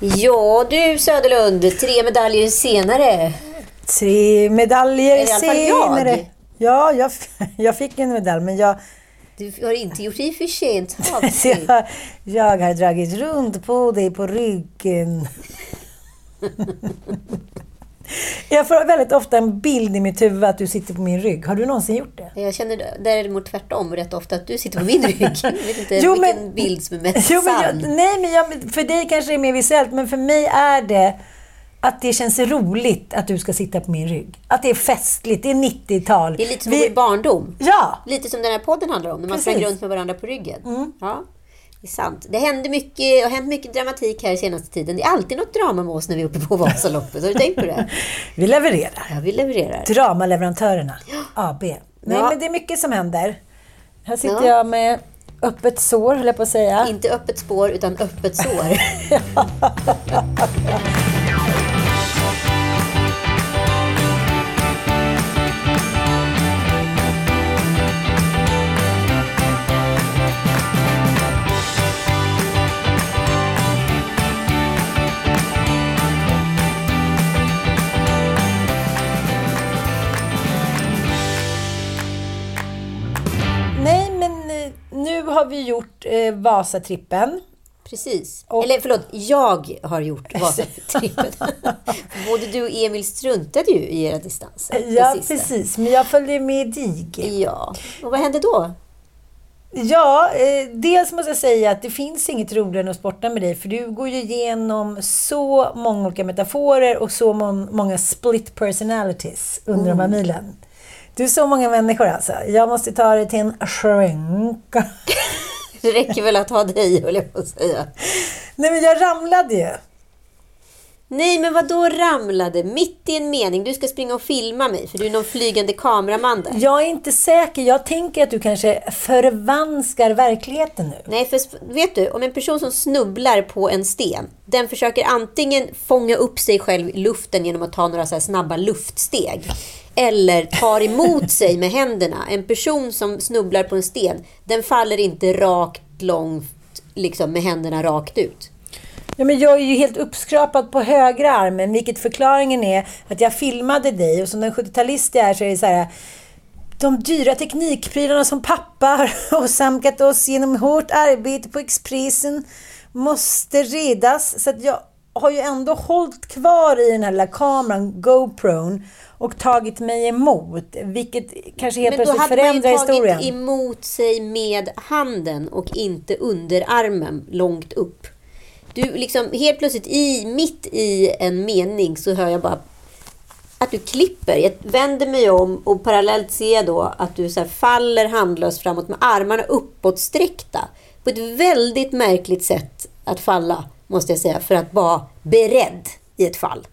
Ja du Söderlund, tre medaljer senare. Tre medaljer Eller fall jag. senare. Ja, jag, jag fick en medalj, men jag, Du har inte gjort dig för sent. jag, jag har dragit runt på dig på ryggen. Jag får väldigt ofta en bild i mitt huvud att du sitter på min rygg. Har du någonsin gjort det? Jag känner däremot tvärtom rätt ofta att du sitter på min rygg. Jag vet inte Jo, vilken men- bild som är mest Jo, men jag, sann. nej, men jag, för dig kanske det är mer visuellt, men för mig är det att det känns roligt att du ska sitta på min rygg. Att det är festligt, det är 90-tal. Det är lite som Vi- vår barndom. Ja! Lite som den här podden handlar om, när man Precis. Mm. sprang runt med varandra på ryggen. Ja, det är sant. Det hände mycket, har hänt mycket dramatik här senaste tiden. Det är alltid något drama med oss när vi är uppe på Vasaloppet. Har du tänkt på det? Vi levererar. Ja, vi levererar. Dramaleverantörerna AB. Nej, Ja. men det är mycket som händer. Här sitter Ja. jag med öppet sår, höll jag på att säga. Inte öppet spår, utan öppet sår. nu har vi gjort eh, Vasatrippen. Precis. Och- Eller förlåt, jag har gjort Vasatrippet. Både du och Emil struntade ju i era distanser. Ja, precis. Men jag följde med dig. Ja, och vad hände då? Ja, eh, dels måste jag säga att det finns inget roligare än att sporta med dig. För du går ju igenom så många olika metaforer och så mon- många split personalities under de här milen. Du är så många människor alltså. Jag måste ta dig till en shrink. Det räcker väl att ha dig, höll jag på att säga. Nej, men jag ramlade ju. Nej, men vad då ramlade? Mitt i en mening. Du ska springa och filma mig, för du är någon flygande kameraman där. Jag är inte säker. Jag tänker att du kanske förvanskar verkligheten nu. Nej, för vet du, om en person som snubblar på en sten, den försöker antingen fånga upp sig själv i luften genom att ta några så snabba luftsteg, eller tar emot sig med händerna. En person som snubblar på en sten, den faller inte rakt, långt, liksom med händerna rakt ut. Ja, men jag är ju helt uppskrapad på högra armen, vilket förklaringen är att jag filmade dig och som den 70-talist jag är så är det så här de dyra teknikprylarna som pappa har åsamkat oss genom hårt arbete på Expressen måste redas. Så att jag har ju ändå hållit kvar i den här lilla kameran, GoPron, och tagit mig emot. Vilket kanske helt Men då plötsligt hade man ju förändrar tagit historien. emot sig med handen och inte underarmen långt upp. Du liksom helt plötsligt i, mitt i en mening så hör jag bara att du klipper. Jag vänder mig om och parallellt ser jag då att du så här faller handlöst framåt med armarna uppåtsträckta. På ett väldigt märkligt sätt att falla, måste jag säga, för att vara beredd i ett fall.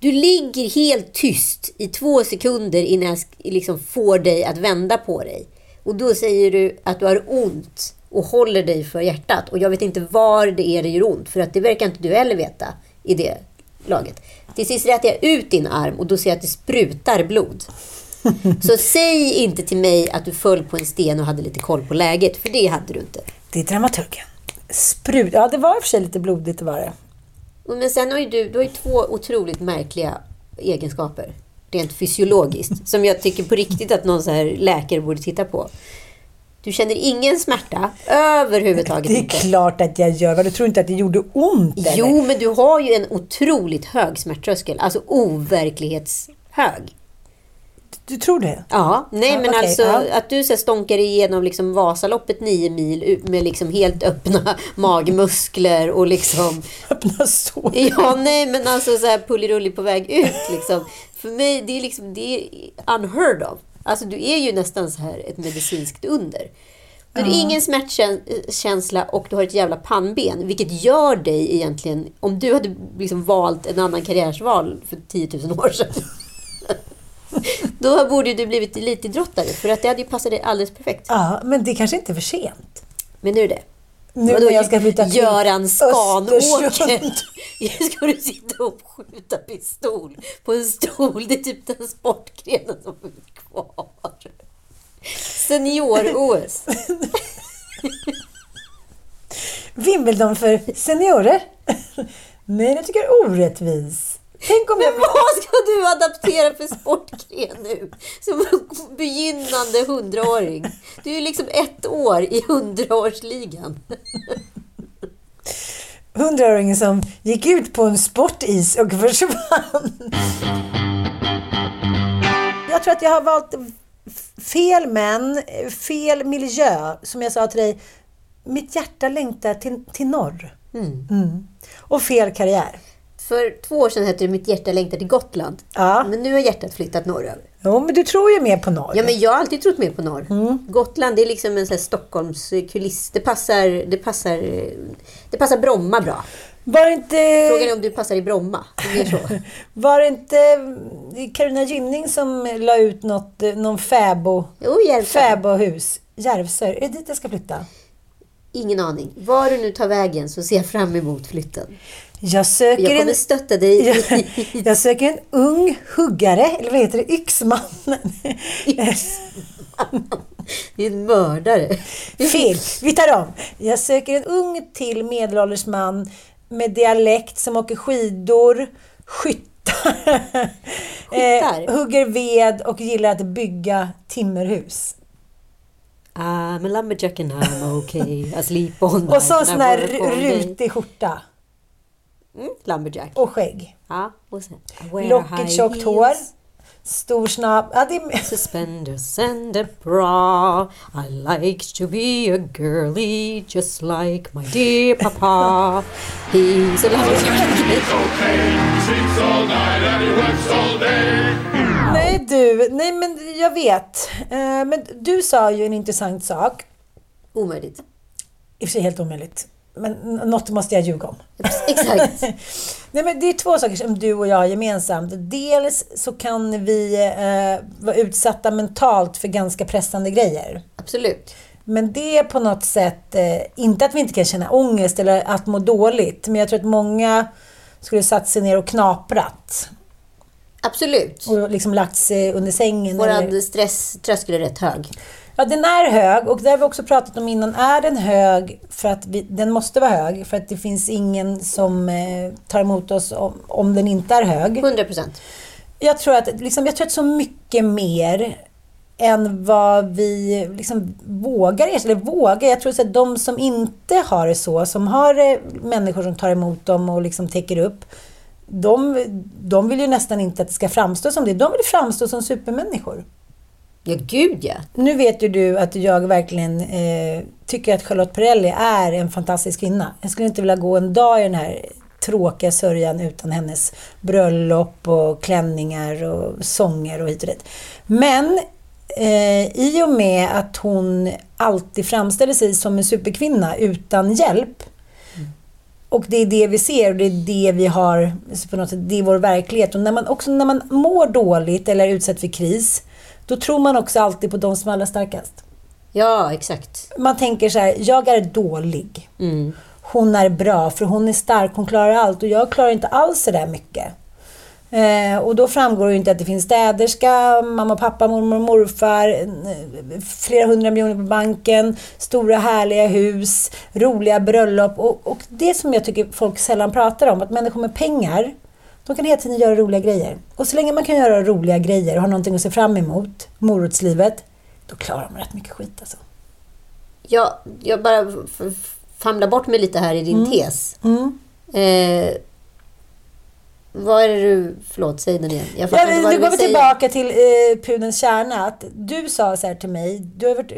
Du ligger helt tyst i två sekunder innan jag liksom får dig att vända på dig. Och då säger du att du har ont och håller dig för hjärtat. Och jag vet inte var det är det gör ont, för att det verkar inte du heller veta i det laget. Till sist rätar jag ut din arm och då ser jag att det sprutar blod. Så säg inte till mig att du föll på en sten och hade lite koll på läget, för det hade du inte. Det är dramaturgen. Sprut. Ja, det var i och för sig lite blodigt, det var det. Men sen har ju du, du har ju två otroligt märkliga egenskaper. Rent fysiologiskt. Som jag tycker på riktigt att någon så här läkare borde titta på. Du känner ingen smärta överhuvudtaget Det är inte. klart att jag gör. Du tror inte att det gjorde ont eller? Jo, men du har ju en otroligt hög smärttröskel. Alltså overklighetshög. Du tror det? Ja, nej Ja, men okej, alltså ja. att du så stånkar igenom liksom Vasaloppet nio mil med liksom helt öppna magmuskler och liksom... Öppna sår. Ja, nej men alltså så här pullirulli på väg ut liksom. För mig, det är liksom, det är unheard of. Alltså du är ju nästan så här ett medicinskt under. Du har ingen smärtkänsla och du har ett jävla pannben. Vilket gör dig egentligen, om du hade liksom valt en annan karriärsval för 10 000 år sedan. Då borde du blivit elitidrottare för att det hade ju passat dig alldeles perfekt. Ja, men det kanske inte är för sent. Men nu är det. Nu Vadå, när jag ska flytta till Göran Skanåker. Ska du sitta och skjuta pistol på en stol? Det är typ den sportgrenen som är kvar. Senior-OS. Wimbledon för seniorer? Nej, tycker jag är orättvis. Tänk om jag... Men vad ska du adaptera för sportgren nu? Som begynnande hundraåring. Du är ju liksom ett år i hundraårsligan. Hundraåringen som gick ut på en sportis och försvann. Jag tror att jag har valt fel män, fel miljö. Som jag sa till dig, mitt hjärta längtar till, till norr. Mm. Och fel karriär. För två år sedan hette det Mitt hjärta längtar till Gotland. Ja. Men nu har hjärtat flyttat norröver. Jo, men du tror ju mer på norr. Ja, men jag har alltid trott mer på norr. Mm. Gotland, det är liksom en sån Stockholmskuliss. Det passar, det passar, det passar Bromma bra. Var inte... Frågan är om du passar i Bromma. Det. Var det inte Carolina Gynning som la ut något, eh, någon fäbo, Jo, Järvsö. fäbohus? Järvsö, är det dit jag ska flytta? Ingen aning. Var du nu tar vägen så ser jag fram emot flytten. Jag söker, Jag kommer en, stötta dig. jag, jag söker en ung huggare, eller vad heter det, yxman. Det är en mördare. Fel, vi tar om. Jag söker en ung till medelålders man med dialekt som åker skidor, skyttar, Skyttar? eh, hugger ved och gillar att bygga timmerhus. I'm a lumberjack and I'm okay. I sleep on Och så en night sån här all rutig skjorta Mm, lumberjack. och skägg. Ja, och sen. Lockigt tjockt hår. Stor snabb. Ja, det är... Suspenders and a bra. I like to be a girly just like my dear papa. He's a lumberjack. Nej du, nej men jag vet. Eh, Men du sa ju en intressant sak. Omöjligt. I och för sig helt omöjligt. Men något måste jag ljuga om. Exakt. Nej, men det är två saker som du och jag har gemensamt. Dels så kan vi eh, vara utsatta mentalt för ganska pressande grejer. Absolut. Men det är på något sätt, eh, inte att vi inte kan känna ångest eller att må dåligt, men jag tror att många skulle satt sig ner och knaprat. Absolut. Och liksom lagt sig under sängen. eller... Vår stresströskel är rätt hög. Ja, den är hög och det har vi också pratat om innan. Är den hög för att vi, den måste vara hög för att det finns ingen som eh, tar emot oss om, om den inte är hög. 100 procent. Jag tror att, liksom, jag tror att så mycket mer än vad vi liksom vågar. Eller vågar, jag tror att de som inte har det så, som har eh, människor som tar emot dem och liksom täcker upp. De, de vill ju nästan inte att det ska framstå som det. De vill framstå som supermänniskor. Ja, gud ja. Nu vet ju du att jag verkligen eh, tycker att Charlotte Perrelli är en fantastisk kvinna. Jag skulle inte vilja gå en dag i den här tråkiga sörjan utan hennes bröllop och klänningar och sånger och hit och dit. Men eh, i och med att hon alltid framställer sig som en superkvinna utan hjälp och det är det vi ser och det är det vi har, på något sätt, det är vår verklighet. Och när man, också när man mår dåligt eller är utsatt för kris, då tror man också alltid på de som är allra starkast. Ja, exakt. Man tänker så här, jag är dålig. Mm. Hon är bra för hon är stark, hon klarar allt och jag klarar inte alls så där mycket. Eh, och då framgår det ju inte att det finns städerska, mamma, pappa, mormor och morfar, eh, flera hundra miljoner på banken, stora härliga hus, roliga bröllop. Och, och det som jag tycker folk sällan pratar om, att människor med pengar, de kan hela tiden göra roliga grejer. Och så länge man kan göra roliga grejer och har någonting att se fram emot, morotslivet, då klarar man rätt mycket skit alltså. Jag, jag bara famlar bort mig lite här i din Mm. tes. Eh, vad är det du... Förlåt, säg den igen. Jag Ja, nu går vi tillbaka till eh, pudelns kärna. Att du sa så här till mig, du har varit,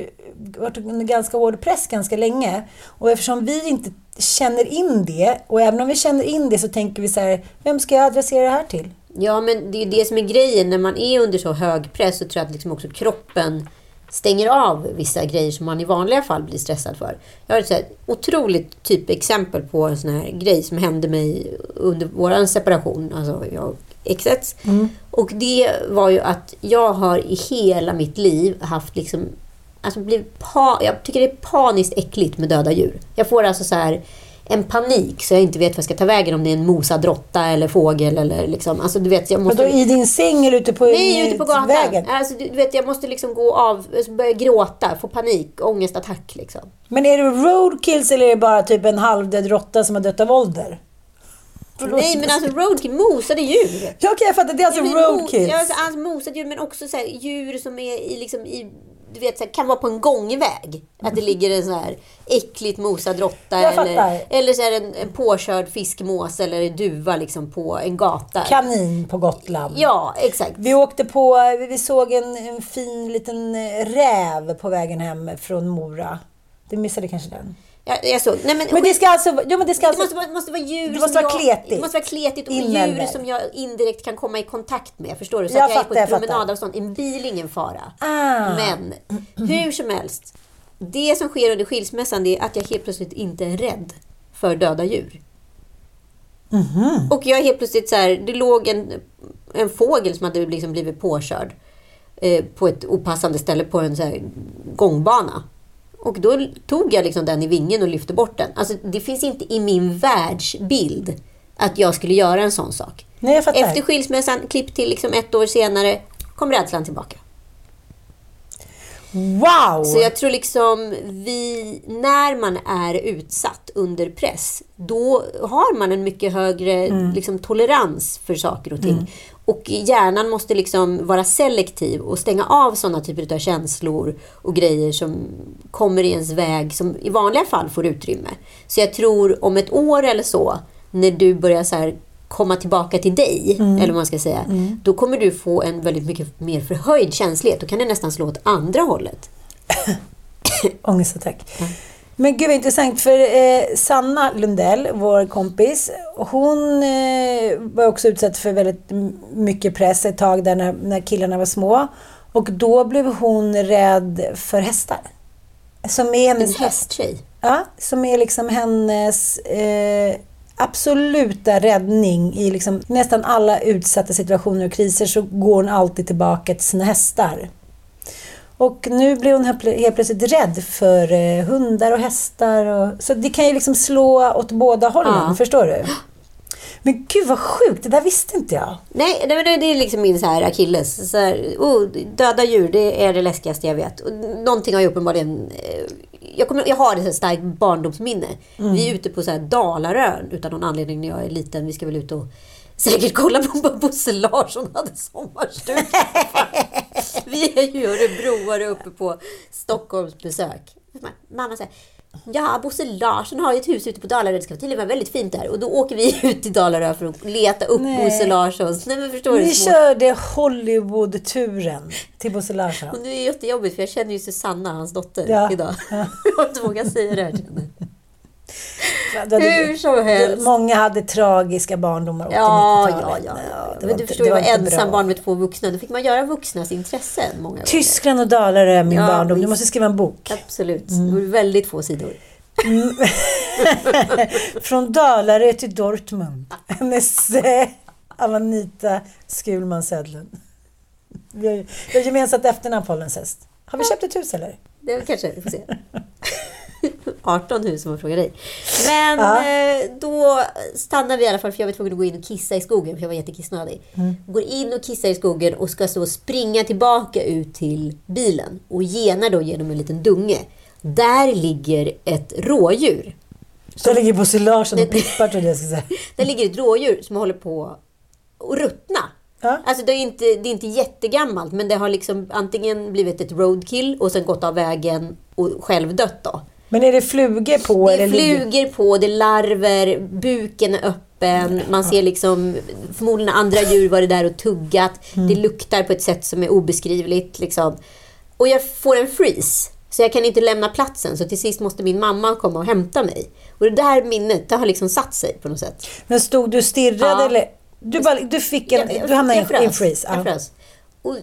varit under ganska hård press ganska länge. Och eftersom vi inte känner in det, och även om vi känner in det så tänker vi så här, vem ska jag adressera det här till? Ja, men det är ju det som är grejen. När man är under så hög press så tror jag att liksom också kroppen stänger av vissa grejer som man i vanliga fall blir stressad för. Jag har ett otroligt typexempel på en sån här grej som hände mig under vår separation, alltså jag och exet. Och det var ju att jag har i hela mitt liv haft liksom Alltså blivit pa- jag tycker det är paniskt äckligt med döda djur. Jag får alltså så här en panik så jag inte vet vad jag ska ta vägen om det är en mosad råtta eller fågel eller liksom. Alltså du vet, jag måste... Vadå, i din säng eller ute på, Nej, ute på gatan. vägen? Alltså, du vet, jag måste liksom gå av, alltså, börja gråta, få panik, ångestattack liksom. Men är det roadkills eller är det bara typ en halvdöd råtta som har dött av ålder? Nej, men alltså roadkill, mosade djur. Ja, okej, jag fattar. Det är alltså Ja, roadkills. Ja, alltså, alltså, mosade djur, men också så här, djur som är i, liksom, i, du vet, så här, kan vara på en gångväg. Att det ligger en så här äckligt mosad råtta eller, eller så här, en, en påkörd fiskmås eller en duva liksom, på en gata. Kanin på Gotland. Ja, exakt. Vi åkte på, vi såg en, en fin liten räv på vägen hem från Mora. Du missade kanske den? Jag, jag såg. Nej, men, Men det ska alltså, jo, men det ska Det alltså måste, vara, måste vara djur Det måste som vara jag, kletigt. Det måste vara kletigt och Inälvor. djur som jag indirekt kan komma i kontakt med. Förstår du? Så Jag att jag är på fattar, jag ett fattar. promenadavstånd. En bil är ingen fara. Ah. Men hur som helst. Det som sker under skilsmässan är att jag helt plötsligt inte är rädd för döda djur. Mhm. Och jag är helt plötsligt så här, det låg en, en fågel som hade liksom blivit påkörd eh, på ett opassande ställe på en så gångbana. Och då tog jag liksom den i vingen och lyfte bort den. Alltså, det finns inte i min världsbild att jag skulle göra en sån sak. Nej, jag fattar. Efter skilsmässan, klipp till liksom ett år senare, kom rädslan tillbaka. Wow! Så jag tror liksom vi, när man är utsatt under press, då har man en mycket högre Mm. liksom, tolerans för saker och ting. Och hjärnan måste liksom vara selektiv och stänga av sådana typer av känslor och grejer som kommer i ens väg, som i vanliga fall får utrymme. Så jag tror om ett år eller så, när du börjar så komma tillbaka till dig, Mm. eller vad man ska säga, då kommer du få en väldigt mycket mer förhöjd känslighet. Då kan det nästan slå åt andra hållet. Ångestattack. Men gud vad intressant, för eh, Sanna Lundell, vår kompis, hon eh, var också utsatt för väldigt mycket press ett tag där när, när killarna var små. Och då blev hon rädd för hästar. Som är En hennes hästtjej. Ja, som är liksom hennes eh, absoluta räddning i liksom nästan alla utsatta situationer och kriser så går hon alltid tillbaka till sina hästar. Och nu blir hon helt plö- helt plötsligt rädd för eh, hundar och hästar. Och, så det kan ju liksom slå åt båda hållen, Ja. förstår du? Men gud vad sjukt, det där visste inte jag. Nej, det, det det är liksom min så här akilles. Så här, oh, döda djur, det är det läskigaste jag vet. Och någonting har ju uppenbarligen... eh, Jag, kommer, jag har ett starkt barndomsminne. Vi är ute på så här Dalarön utan någon anledning när jag är liten. Vi ska väl ut och säkert kolla på vad Bosse Larsson hade sommarstuga. Vi är ju örebroare uppe på Stockholms besök. Mamma säger Ja, Bosse Larsson har ju ett hus ute på Dalarö. Det ska tydligen vara väldigt fint där. Och då åker vi ut till Dalarö för att leta upp Nej. Bosse Larssons... Nej, men förstår du? Ni körde Hollywood-turen till Bosse Larsson. Och nu är det jättejobbigt för jag känner ju Susanna, hans dotter, Ja. idag. Ja. Jag har inte vågat säga det här till henne. Hur som helst. Många hade tragiska barndomar 80 Ja, 90-talet. ja, ja. det Men du förstår jag var ensam barn med två vuxna. Då fick man göra vuxnas intressen många gånger. Tyskland och Dalarö är min Ja, barndom. Du måste skriva en bok. Absolut. Det var väldigt få sidor. Från Dalarö till Dortmund. En essä av Anita Skulman Södlund. Vi har, vi har gemensamt efternamn på Ålens häst. Har vi köpt ett hus eller? Det kanske, vi får se. 18 hus om man frågar dig. Men Ja. eh, då stannar vi i alla fall för jag var tvungen att gå in och kissa i skogen för jag var jättekissnödig. Mm. Går in och kissar i skogen och ska så springa tillbaka ut till bilen och genar då genom en liten dunge. Där ligger ett rådjur. Där ligger Bosse Larsson och pippar trodde jag skulle säga. Där ligger ett rådjur som håller på att ruttna. Ja. Alltså det är, inte, det är inte jättegammalt, men det har liksom antingen blivit ett roadkill och sen gått av vägen och självdött då. Men är det flugor på? Det är flugor på, det är larver, buken är öppen, man ser liksom förmodligen andra djur varit där och tuggat. Mm. Det luktar på ett sätt som är obeskrivligt. Liksom. Och jag får en freeze. Så jag kan inte lämna platsen, så till sist måste min mamma komma och hämta mig. Och det där minnet, det har liksom satt sig på något sätt. Men stod du och stirrade Ja. eller? Du, bara, du fick en... Jag- jag- du hamnade i en- freeze. Jag Ja. frös. Och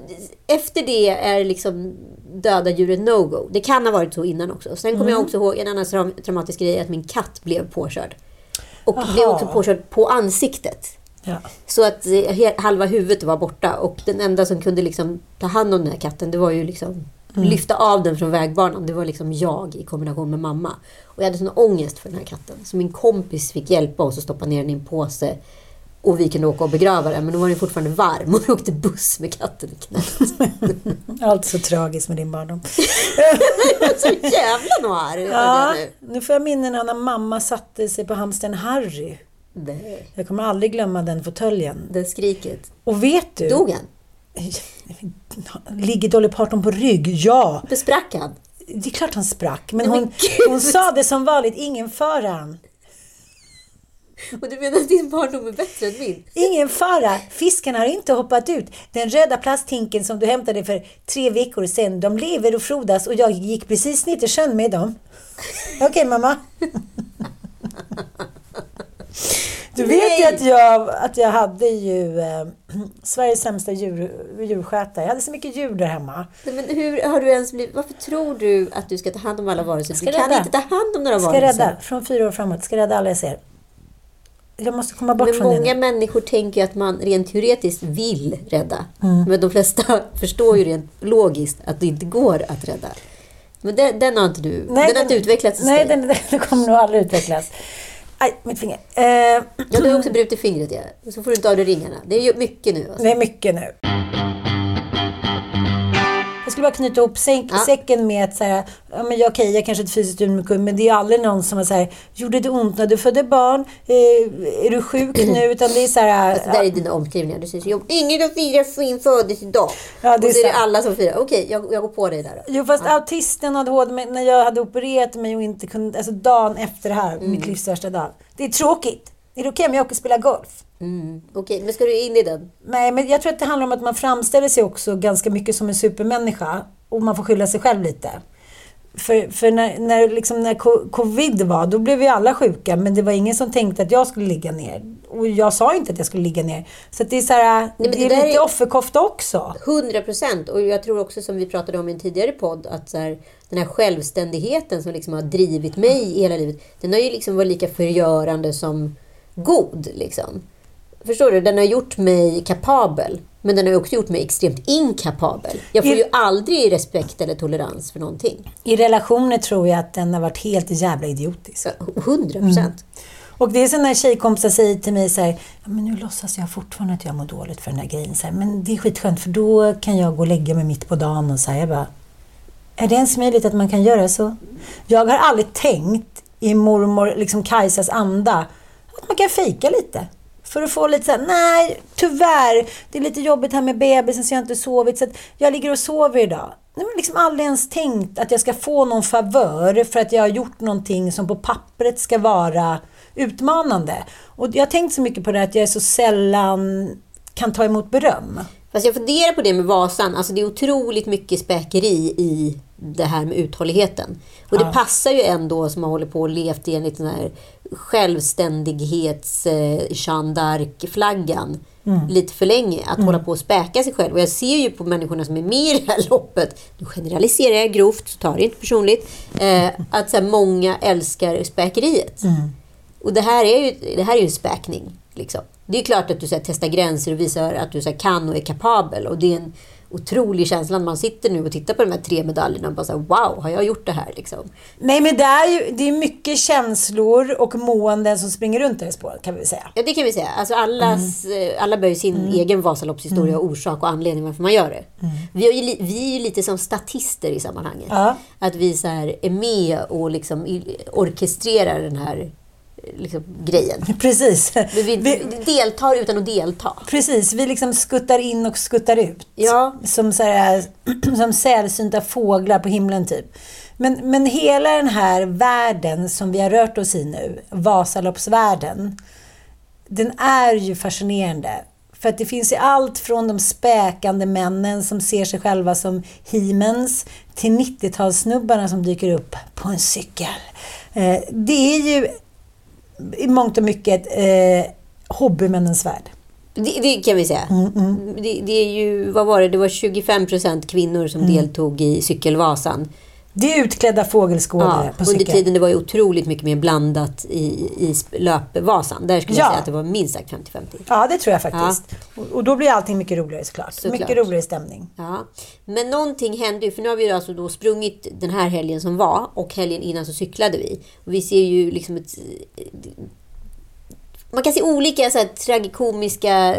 efter det är liksom döda djuret no-go. Det kan ha varit så innan också. Sen kommer Mm. jag också ihåg en annan traum- traumatisk grej, att min katt blev påkörd. Och Aha. blev också påkörd på ansiktet. Ja. Så att eh, halva huvudet var borta. Och den enda som kunde liksom ta hand om den här katten, det var ju liksom Mm. lyfta av den från vägbanan. Det var liksom jag i kombination med mamma. Och jag hade sån ångest för den här katten. Så min kompis fick hjälpa oss att stoppa ner den i en påse. Och vi kunde åka och begrava den. Men då var den fortfarande varm och vi åkte buss med katten i knät. Allt så tragiskt med din barndom. så jävla noir är Ja, jag nu. får jag minnen av när mamma satte sig på hamstern Harry. Nej, Jag kommer aldrig glömma den fåtöljen. det skriket. Och vet du? Dog han? Ligger Dolly Parton på rygg? Ja! Det sprack han. Det är klart han sprack. Men men hon, hon sa det som vanligt, ingen fara. Och du menar att din barndom är bättre än min? Ingen fara, fiskarna har inte hoppat ut. Den röda plasthinken som du hämtade för tre veckor sedan, de lever och frodas och jag gick precis ner till sjön med dem. Okej mamma. Du vet ju att jag, att jag hade ju eh, Sveriges sämsta djur, djurskötare. Jag hade så mycket djur där hemma. Nej, Men hur har du ens blivit... Varför tror du att du ska ta hand om alla varelser? Ska Du kan inte ta hand om några Ska varelser. rädda, från fyra år framåt, ska rädda alla jag ser. Jag måste komma bort Men från många det. människor tänker att man rent teoretiskt vill rädda. Mm. Men de flesta förstår ju rent logiskt att det inte går att rädda. Men den, den har inte du... den har inte utvecklats Nej, dig. den, den kommer nog aldrig utvecklas. Aj, mitt finger. Eh, Ja, du har också brutit fingret, ja. Så får du inte av dig ringarna. Det är mycket nu. Alltså. Det är mycket nu. Skulle bara knyta ihop säck, Ja. säcken med att så här, ja, men okej, jag kanske är ett fysiskt unikum, men det är aldrig någon som har så här, gjorde det ont när du födde barn? Eh, är du sjuk nu? Utan det är så här, Alltså, där är dina omskrivningar. Du säger så, "Jo, ingen som firar sin födelsedag. Ja, det är och så är det alla som firar. Okej, jag, jag går på dig där då. Jo fast autisten hade ADHD när jag hade opererat mig och inte kunde, alltså dagen efter det här, Mm. mitt livs värsta dag. Det är tråkigt. Är det okej om jag åker och spelar golf? Mm. Okej, men ska du in i den? Nej, men jag tror att det handlar om att man framställer sig också ganska mycket som en supermänniska. Och man får skylla sig själv lite. För, för när, när, liksom när co- covid var, då blev vi alla sjuka. Men det var ingen som tänkte att jag skulle ligga ner. Och jag sa inte att jag skulle ligga ner. Så det är så här, men det det är lite är- offerkofta också. 100 procent. Och jag tror också som vi pratade om i en tidigare podd att så här, den här självständigheten som liksom har drivit mig i hela livet. Den har ju liksom varit lika förgörande som god. Liksom. Förstår du? Den har gjort mig kapabel. Men den har också gjort mig extremt inkapabel. Jag får I- ju aldrig respekt eller tolerans för någonting. I relationer tror jag att den har varit helt jävla idiotisk. 100 procent. Och det är så när tjejkompisar säger till mig så här, men nu låtsas jag fortfarande att jag mår dåligt för den här grejen. Så här, men det är skitskönt för då kan jag gå och lägga mig mitt på dagen och så här, jag bara, är det ens möjligt att man kan göra så? Jag har aldrig tänkt i mormor liksom Kajsas anda man kan fejka lite. För att få lite så här, nej tyvärr, det är lite jobbigt här med bebisen så jag har inte sovit så jag ligger och sover idag. Nej, men liksom aldrig ens tänkt att jag ska få någon favör för att jag har gjort någonting som på pappret ska vara utmanande. Och jag har tänkt så mycket på det att jag så sällan kan ta emot beröm. Fast jag funderar på det med Vasan. Alltså det är otroligt mycket späkeri i det här med uthålligheten. Och det passar ju ändå som har hållit på och levt enligt den här självständighets eh, Jeanne d'Arc-flaggan lite för länge. Att hålla på och späka sig själv. Och jag ser ju på människorna som är med i det här loppet, nu generaliserar jag grovt, så ta det inte personligt, eh, att så här, många älskar späkeriet. Och det här är ju, det här är ju en späkning. Liksom. Det är klart att du så här, testar gränser och visar att du så här, kan och är kapabel. Och det är en otrolig känsla när man sitter nu och tittar på de här tre medaljerna och bara så här, wow, har jag gjort det här? Liksom. Nej men det är ju det är mycket känslor och måenden som springer runt i det spåret kan vi säga. Ja, det kan vi säga. Alltså allas, eh, Alla bär ju sin egen Vasaloppshistoria och orsak och anledning varför man gör det. Vi, är ju, vi är ju lite som statister i sammanhanget. Ja. Att vi så här är med och liksom orkestrerar den här liksom, grejen. Precis. Vi, vi, Vi- deltar utan att delta. Precis, vi liksom skuttar in och skuttar ut. Ja. Som, så här, som sällsynta fåglar på himlen typ. Men, men hela den här världen som vi har rört oss i nu, Vasaloppsvärlden, den är ju fascinerande. För att det finns ju allt från de späkande männen som ser sig själva som himens till 90-talssnubbarna som dyker upp på en cykel. Eh, det är ju i mångt och mycket eh, hobbymännens värld. Det, det kan vi säga. Mm, Det, det är ju, vad var det, det var 25 procent kvinnor som Mm. deltog i Cykelvasan. Det är utklädda fågelskådare Ja, på under cykel. tiden det var ju otroligt mycket mer blandat i, i löpvasan. Där skulle jag Ja. säga att det var minst sagt 50-50. Ja, det tror jag faktiskt. Och, och då blir allting mycket roligare såklart. Såklart. Mycket roligare stämning. Ja. Men någonting hände ju, för nu har vi ju alltså då sprungit den här helgen som var och helgen innan så cyklade vi. Och vi ser ju liksom ett... Man kan se olika så här, tragikomiska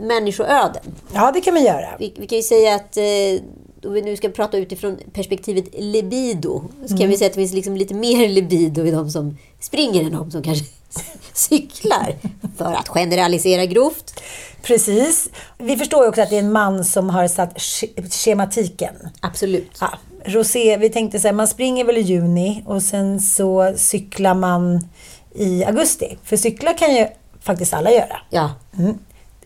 människoöden. Ja, det kan man göra. Vi, vi kan ju säga att eh, om vi nu ska prata utifrån perspektivet libido så kan vi säga att det finns liksom lite mer libido i de som springer än de som kanske cyklar. För att generalisera grovt. Precis. Vi förstår ju också att det är en man som har satt sch- schematiken. Absolut. Ja, rosé, vi tänkte så här, man springer väl i juni och sen så cyklar man i augusti. För cykla kan ju faktiskt alla göra. Ja.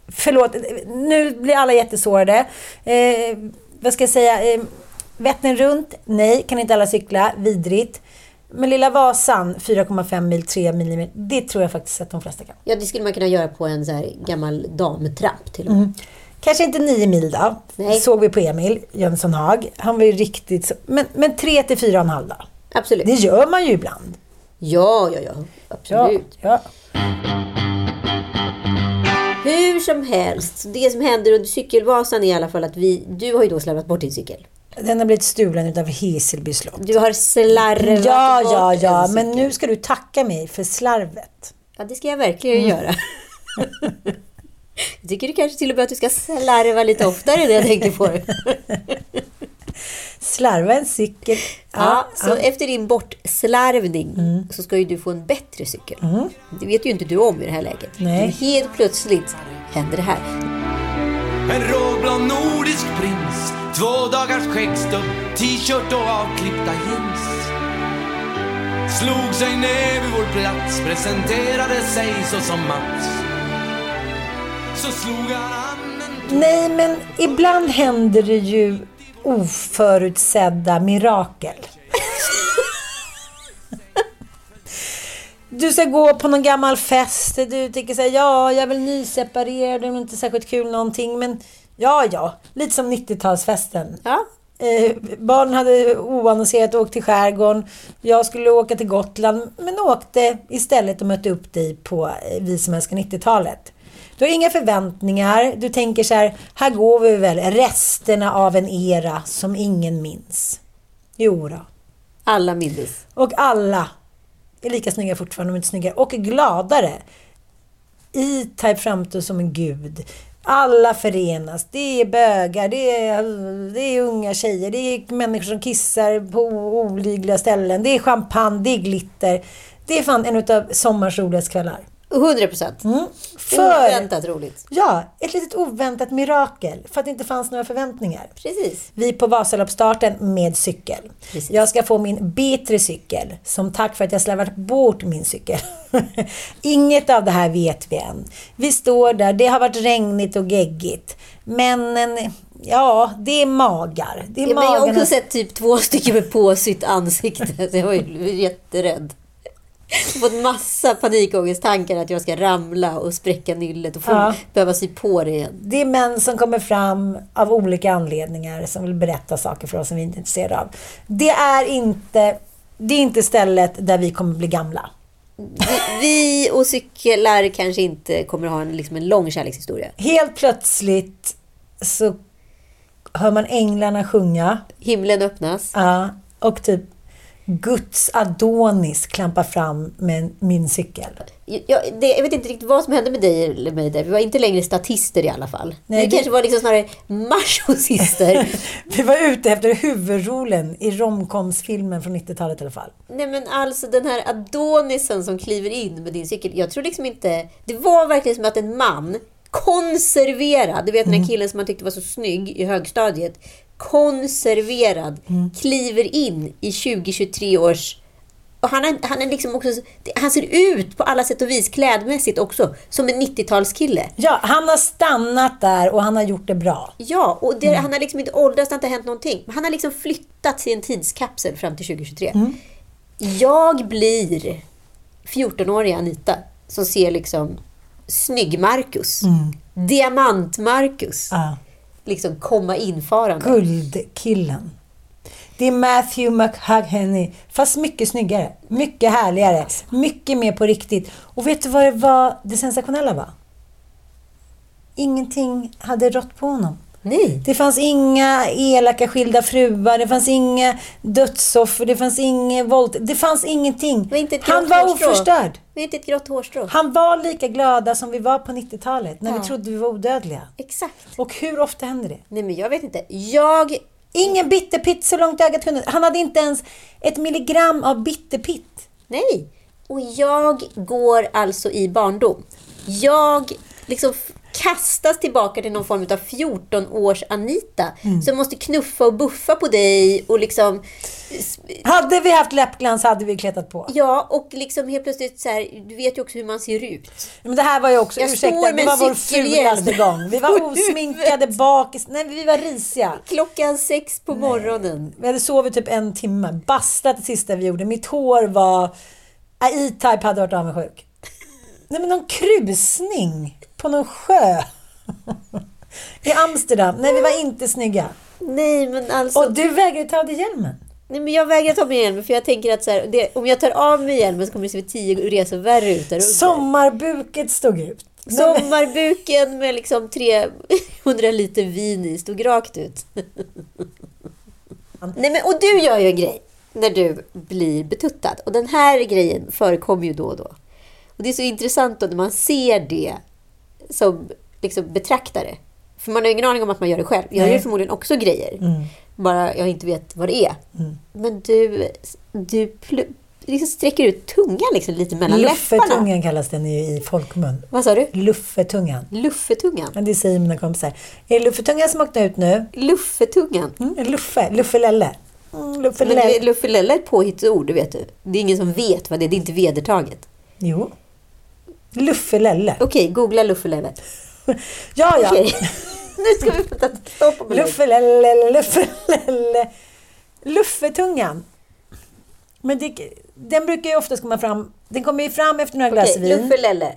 Förlåt, nu blir alla jättesårade. Eh, vad ska jag säga? Eh, Vättern runt? Nej, kan inte alla cykla. Vidrigt. Men Lilla Vasan, 4,5 mil, 3 mm, det tror jag faktiskt att de flesta kan. ja, det skulle man kunna göra på en så här gammal damtrapp till och med. Kanske inte 9 mil då. Nej. Såg vi på Emil Jönsson Hag. Han var ju riktigt... så- Men, men 3 till 4,5 då. Absolut. Det gör man ju ibland. Ja, ja, ja. Absolut. Ja. Hur som helst, det som händer under cykelvasan är i alla fall att vi... Du har ju då slarvat bort din cykel. Den har blivit stulen utav Hässelby slott. Du har slarvat Ja, bort ja, ja. Men nu ska du tacka mig för slarvet. Ja, det ska jag verkligen Mm. göra. jag tycker du kanske till och med att du ska slarva lite oftare när jag tänker på det. Slarva en cykel. Ja, så efter din bortslarvning Mm. så ska ju du få en bättre cykel. Det vet ju inte du om i det här läget. Nej. Men helt plötsligt händer det här. En råblond nordisk prins Två dagars skäggstubb, t-shirt och avklippta jeans Slog sig ner vid vår plats, presenterade sig så som Mats Så slog han an en Nej, men ibland händer det ju oförutsedda mirakel. Du ska gå på någon gammal fest. Du tänker så här, ja, jag är väl nyseparerad, det är inte särskilt kul någonting. Men ja, ja, lite som 90-talsfesten. Ja, Eh, barnen hade oannonserat åkt till skärgården. Jag skulle åka till Gotland, men åkte istället och mötte upp dig på eh, Vi som älskar 90-talet. Du har inga förväntningar. Du tänker så här, här går vi väl resterna av en era som ingen minns. Jo då. alla mindes. Och alla är lika snygga fortfarande, om inte snyggare, och gladare. E-Type framstår som en gud. Alla förenas. Det är bögar, det är, det är unga tjejer, det är människor som kissar på olidliga ställen. Det är champagne, det är glitter. Det är fan en av sommarens roligaste kvällar. 100 procent. Mm. För, Oväntat roligt. ja, ett litet oväntat mirakel. För att det inte fanns några förväntningar. Precis. Vi på Vasaloppsstarten med cykel. Precis. Jag ska få min bättre cykel som tack för att jag slarvat bort min cykel. Inget av det här vet vi än. Vi står där, det har varit regnigt och geggigt. Männen, ja, det är magar. Det är Ja, men jag har också sett typ två stycken med påsytt ansikte. Så jag var ju jätterädd. Jag har fått massa panikångesttankar att jag ska ramla och spräcka nyllet och få Ja. behöva sy på det igen. Det är män som kommer fram av olika anledningar som vill berätta saker för oss som vi inte är intresserade av. Det är inte, det är inte stället där vi kommer bli gamla. Vi, och cyklar kanske inte kommer ha en, liksom en lång kärlekshistoria. Helt plötsligt så hör man änglarna sjunga. Himlen öppnas. Ja, och typ Guds Adonis klampar fram med min cykel. Jag, det, jag vet inte riktigt vad som hände med dig eller mig där. Vi var inte längre statister i alla fall. Nej, vi det- kanske var liksom snarare machosister. Vi var ute efter huvudrollen i romcomsfilmen från 90-talet i alla fall. Nej men alltså den här Adonisen som kliver in med din cykel. Jag tror liksom inte... Det var verkligen som att en man, konserverad, du vet den Mm. här killen som man tyckte var så snygg i högstadiet. Konserverad, Mm. kliver in i 2023 års... Och han, är, han, är liksom också, han ser ut på alla sätt och vis, klädmässigt också, som en 90-talskille. Ja, han har stannat där och han har gjort det bra. Ja, och det, Mm. han har liksom inte åldrats, det har inte hänt någonting. Han har liksom flyttat i en tidskapsel fram till 2023. Mm. Jag blir 14-åriga Anita som ser liksom snygg-Marcus, diamant-Marcus, Mm. Liksom komma infarande. Guldkillen. Det är Matthew McHughenny, fast mycket snyggare, mycket härligare, mycket mer på riktigt. Och vet du vad det var det sensationella var? Ingenting hade rått på honom. Nej. Det fanns inga elaka skilda fruar, det fanns inga dödsoffer, det fanns inget våld. Det fanns ingenting. var inte ett Han var hårstrå. oförstörd. Det inte ett grått hårstrå. Han var lika glada som vi var på 90-talet, när Ja. vi trodde vi var odödliga. Exakt. Och hur ofta händer det? Nej, men jag vet inte. Jag... Ingen bitterpitt så långt ögat kunde. Han hade inte ens ett milligram av bitterpitt. Nej. Och jag går alltså i barndom. Jag liksom kastas tillbaka till någon form av 14-års Anita Mm. som måste knuffa och buffa på dig och liksom... Hade vi haft läppglans hade vi kletat på. Ja, och liksom helt plötsligt så här, du vet ju också hur man ser ut. Men det här var ju också, Jag ursäkta, det var vår fulaste gång. Vi var osminkade bakis. Nej, vi var risiga. Klockan sex på morgonen. Vi hade sovit typ en timme. Bastat det sista vi gjorde. Mitt hår var... E-Type hade varit avundsjuk. Nej, men någon krusning på någon sjö. I Amsterdam. Nej, vi var inte snygga. Nej, men alltså... Och du vägrade ta av dig hjälmen. Nej, men jag vägrar ta med hjälmen för jag tänker att så här, det, om jag tar av mig hjälmen så kommer det se tio resor värre ut där. Sommarbuket stod ut. Sommarbuken med liksom 300 liter vin i stod rakt ut. Nej, men, och du gör ju en grej när du blir betuttad. Och den här grejen förekommer ju då och då. Och det är så intressant då när man ser det som liksom betraktare. För man har ingen aning om att man gör det själv. Jag Nej. gör förmodligen också grejer. Bara jag inte vet vad det är. Men du, du liksom sträcker ut tungan liksom lite mellan läpparna. Luffetungan kallas den ju i folkmun. Vad sa du? Luffetungan. Luffetungan. Men det säger mina kompisar. Är det luffetungan som åkte ut nu? Luffetungan. Mm, Luffe, Luffelelle. Mm, Luffelelle. Luffelelle är ett påhittsord, det vet du. Det är ingen som vet vad det är. Det är inte vedertaget. Jo. Luffelelle. Okej, googla Luffelelle. Ja, ja. Okej. nu ska vi sätta stopp på belägg. Luffelelle, Luffelelle. Luffetungan. Men det, den brukar ju oftast komma fram. Den kommer ju fram efter några glas Okej, vin. Luffelelle.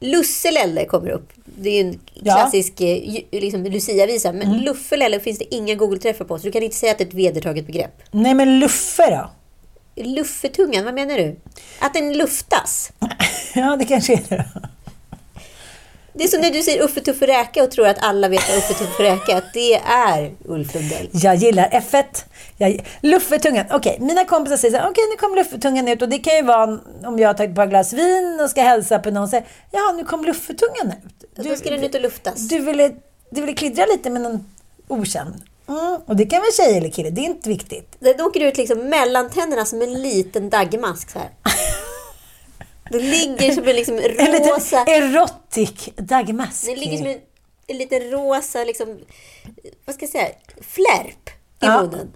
Lusselelle kommer upp. Det är ju en Ja. klassisk eh, ju- liksom, Lucia-visa. Men Luffelelle finns det inga Google-träffar på, så du kan inte säga att det är ett vedertaget begrepp. Nej, men Luffe då? Luffetungan, vad menar du? Att den luftas? Ja, det kanske är det då. Det är som när du säger Uffe Tuffe Räka och tror att alla vet vad Uffe Tuffe Räka att det är Ulf Lundell. Jag gillar F1. Jag, luffetungan. Okej, mina kompisar säger så här, okej nu kom luffetungan ut. Och det kan ju vara om jag har tagit ett par glas vin och ska hälsa på någon och säger, ja nu kom luffetungan ut. Då ska den ut och luftas. Du ville, du ville kliddra lite med någon okänd. Mm, och det kan väl tjej eller kille, det är inte viktigt. Den åker ut liksom mellan tänderna som en liten daggmask. Så här. Den ligger som en liksom En liten rosa... erotic dagmask. Den ligger som en, en liten rosa, liksom, vad ska jag säga, flärp i Ja. munnen.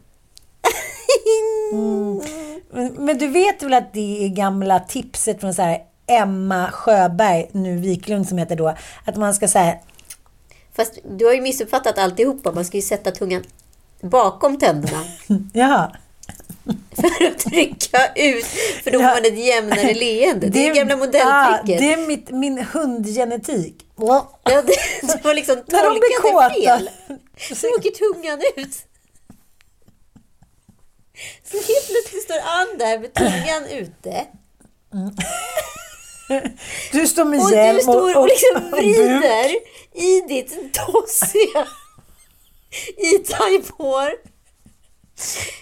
Men, men du vet väl att det är gamla tipset från så här Emma Sjöberg, nu Wiklund som heter då, att man ska säga Fast du har ju missuppfattat alltihopa. Man ska ju sätta tungan bakom tänderna ja. För att trycka ut. För då får Ja. man ett jämnare leende. Det är gamla modelltricket. det är mitt, min hundgenetik. Ja, det, du har liksom När de blir tolkat det kåta. fel. Så åker tungan ut. Så helt plötsligt står Ann där med tungan ute. Du står med Och hjälm du står och liksom och vrider i ditt tossiga E-Type-hår.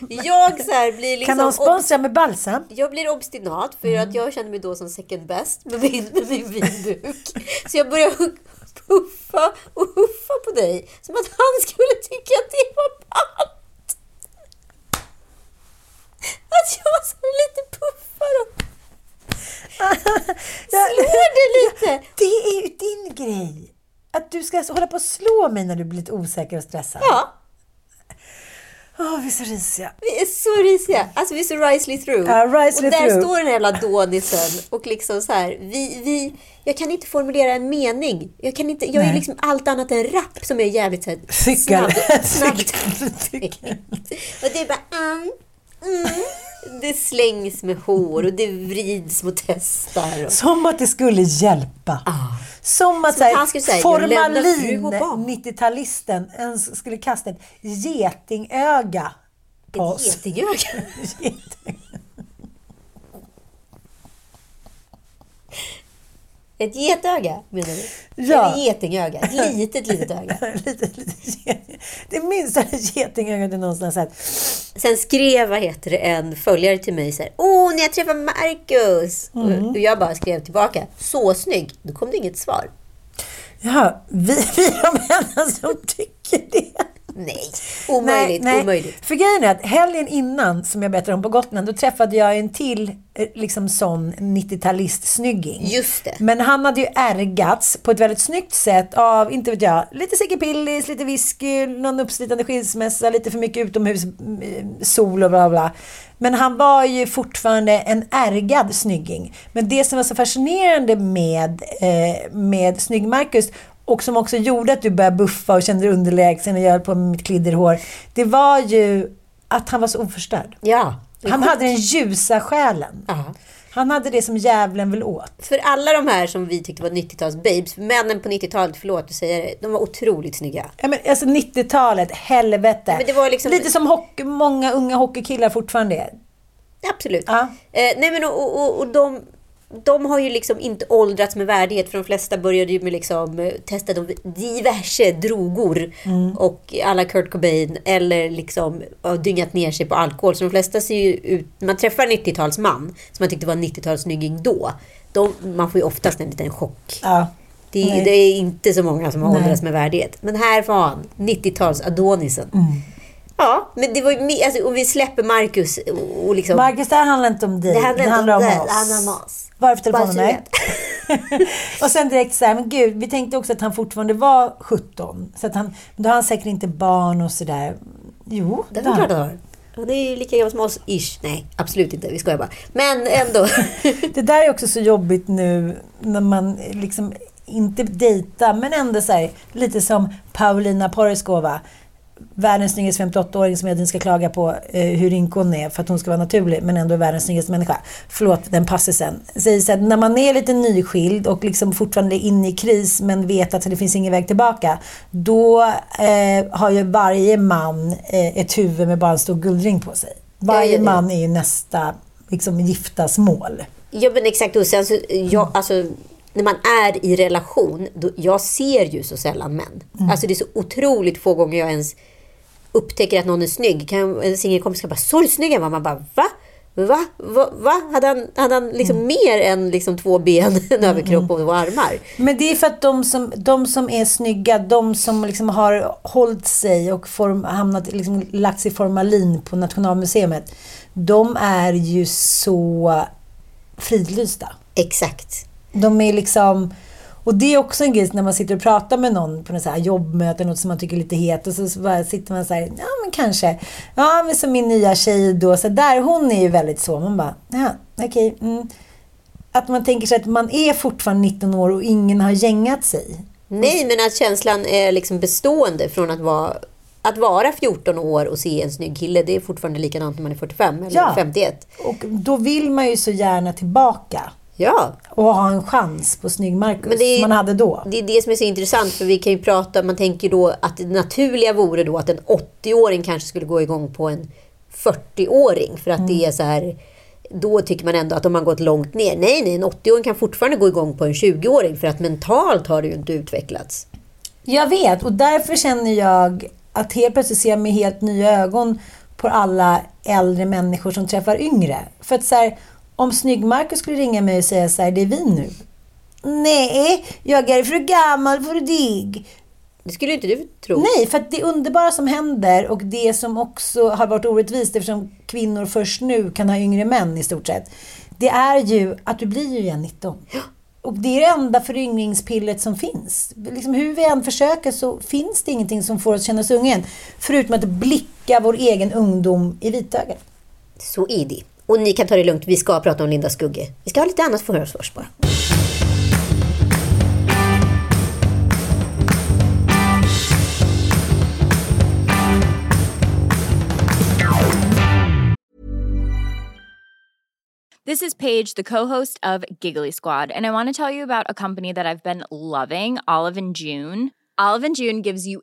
Jag så här blir liksom... Kan någon sponsra med balsam? Jag blir obstinat för Mm. att jag känner mig då som second best med min, med min vinduk. Så jag börjar puffa och huffa på dig som att han skulle tycka att det var ballt. Att jag så här lite puffar och slår det lite. Det är ju din grej. Att du ska hålla på och slå mig när du blir lite osäker och stressad. Ja, Åh, vi är så risiga. vi är så risiga. Alltså vi är så risely through. Ja, risely och där through. står den här jävla dånisen och liksom så här. Vi, vi, jag kan inte formulera en mening. Jag, kan inte, jag är liksom allt annat än rapp som är jävligt så här, snabb. snabbt. Och det är bara... Mm, mm. Det slängs med hår och det vrids små hästar. Och, Som att det skulle hjälpa. Att Som att formalin 90-talisten ens skulle kasta ett getingöga på ett oss. getingöga. Ett getöga menar du? Ja. Eller getingöga. Ett litet, litet öga. det minsta getingögat du någonsin har sett. Sen skrev, vad heter det, en följare till mig så här. Åh, när jag träffar Marcus! Mm. Och jag bara skrev tillbaka. Så snygg! Då kom det inget svar. Ja, vi, vi är de enda som tycker det. Nej, omöjligt, omöjligt. För grejen är att helgen innan, som jag berättade om på Gotland, då träffade jag en till eh, liksom sån 90-talist-snygging. Just det. Men han hade ju ärgats på ett väldigt snyggt sätt av, inte vet jag, lite Säckepillis, lite whisky, någon uppslitande skilsmässa, lite för mycket utomhus, mm, sol och bla bla. Men han var ju fortfarande en ärgad snygging. Men det som var så fascinerande med, eh, med Snygg-Marcus och som också gjorde att du började buffa och kände dig underlägsen och jag höll på med mitt klidderhår. Det var ju att han var så oförstörd. Ja. Han hade den ljusa själen. Ja. Han hade det som djävulen vill åt. För alla de här som vi tyckte var 90-tals-babes, männen på 90-talet, förlåt att säga det, de var otroligt snygga. Ja, men alltså 90-talet, helvete. men det var liksom- Lite som hockey, många unga hockeykillar fortfarande är. Absolut. Ja. Eh, nej men och, och, och de, de har ju liksom inte åldrats med värdighet för de flesta började ju med liksom eh, testa de diverse drogor Mm. och alla Kurt Cobain eller liksom dyngat ner sig på alkohol. Så de flesta ser ju ut, man träffar en 90-talsman som man tyckte var en 90-talssnygging då, de, man får ju oftast en liten chock. Ja. Det, det är inte så många som har åldrats med värdighet. Men här var han, 90-tals-Adonisen. Mm. Ja, men det var ju alltså, om vi släpper Marcus och, liksom... Marcus, det här handlar inte om dig. Det handlar inte om om det, oss. det handlar om oss. Vad är det för Bara så telefonnummer? och sen direkt så här, men gud, vi tänkte också att han fortfarande var 17. Så att han, då har han säkert inte barn och sådär. Jo, Det har klart han. han är ju lika gammal som oss, ish. Nej, absolut inte. Vi skojar bara. Men ändå. Det där är också så jobbigt nu när man liksom inte dejtar, men ändå så här, lite som Paulina Porizkova. Världens snyggaste 58-åring som jag inte ska klaga på eh, hur rynk hon är för att hon ska vara naturlig, men ändå världens snyggaste människa. Förlåt, den passisen. Säger så här, när man är lite nyskild och liksom fortfarande är inne i kris men vet att det finns ingen väg tillbaka. Då eh, har ju varje man eh, ett huvud med bara en stor guldring på sig. Varje ja, ja. man är ju nästa liksom, giftas mål. ja, men exakt. Och sen så, jag, alltså, när man är i relation, då, jag ser ju så sällan män. Mm. Alltså det är så otroligt få gånger jag ens upptäcker att någon är snygg. Kan, en singelkompis kan bara, så snygg han var. Man bara, va? Va? Va? Va? Hade han, hade han liksom Mm. mer än liksom två ben, en överkropp och två armar? Men det är för att de som, de som är snygga, de som liksom har hållit sig och form, hamnat, liksom, lagt sig i formalin på Nationalmuseet, de är ju så fridlysta. Exakt. De är liksom... Och det är också en grej när man sitter och pratar med någon på något så här jobbmöte, något som man tycker är lite het och så, så bara sitter man så här, ja men kanske. Ja men som min nya tjej då, så där, hon är ju väldigt så. Man bara, ja okej. mm. Att man tänker sig att man är fortfarande 19 år och ingen har gängat sig. Nej, men att känslan är liksom bestående från att vara, att vara 14 år och se en snygg kille. Det är fortfarande likadant när man är 45 eller Ja. 51. Och då vill man ju så gärna tillbaka Ja, och ha en chans på snygg Marcus är- man hade då. det är det som är så intressant. För vi kan ju prata, man tänker då att det naturliga vore då att en 80-åring kanske skulle gå igång på en 40-åring. För att det är så här, då tycker man ändå att de har gått långt ner. Nej, nej, en 80-åring kan fortfarande gå igång på en 20-åring. För att mentalt har det ju inte utvecklats. Jag vet och därför känner jag att helt plötsligt ser jag med helt nya ögon på alla äldre människor som träffar yngre. För att så här, om Snygg-Marcus skulle ringa mig och säga så här, det är vi nu. Nej, jag är för gammal för dig. Det skulle inte du tro. Nej, för att det underbara som händer och det som också har varit orättvist eftersom kvinnor först nu kan ha yngre män i stort sett. Det är ju att du blir ju igen 19. Och det är det enda föryngringspillet som finns. Liksom hur vi än försöker så finns det ingenting som får oss känna oss unga igen. Förutom att blicka vår egen ungdom i vitögat. Så är det. Och ni kan ta det lugnt, vi ska prata om Linda Skugge. Vi ska ha lite annat för oss först bara. This is Paige, the co-host of Giggly Squad, and I want to tell you about a company that I've been loving, Olive and June. Olive and June gives you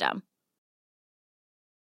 system.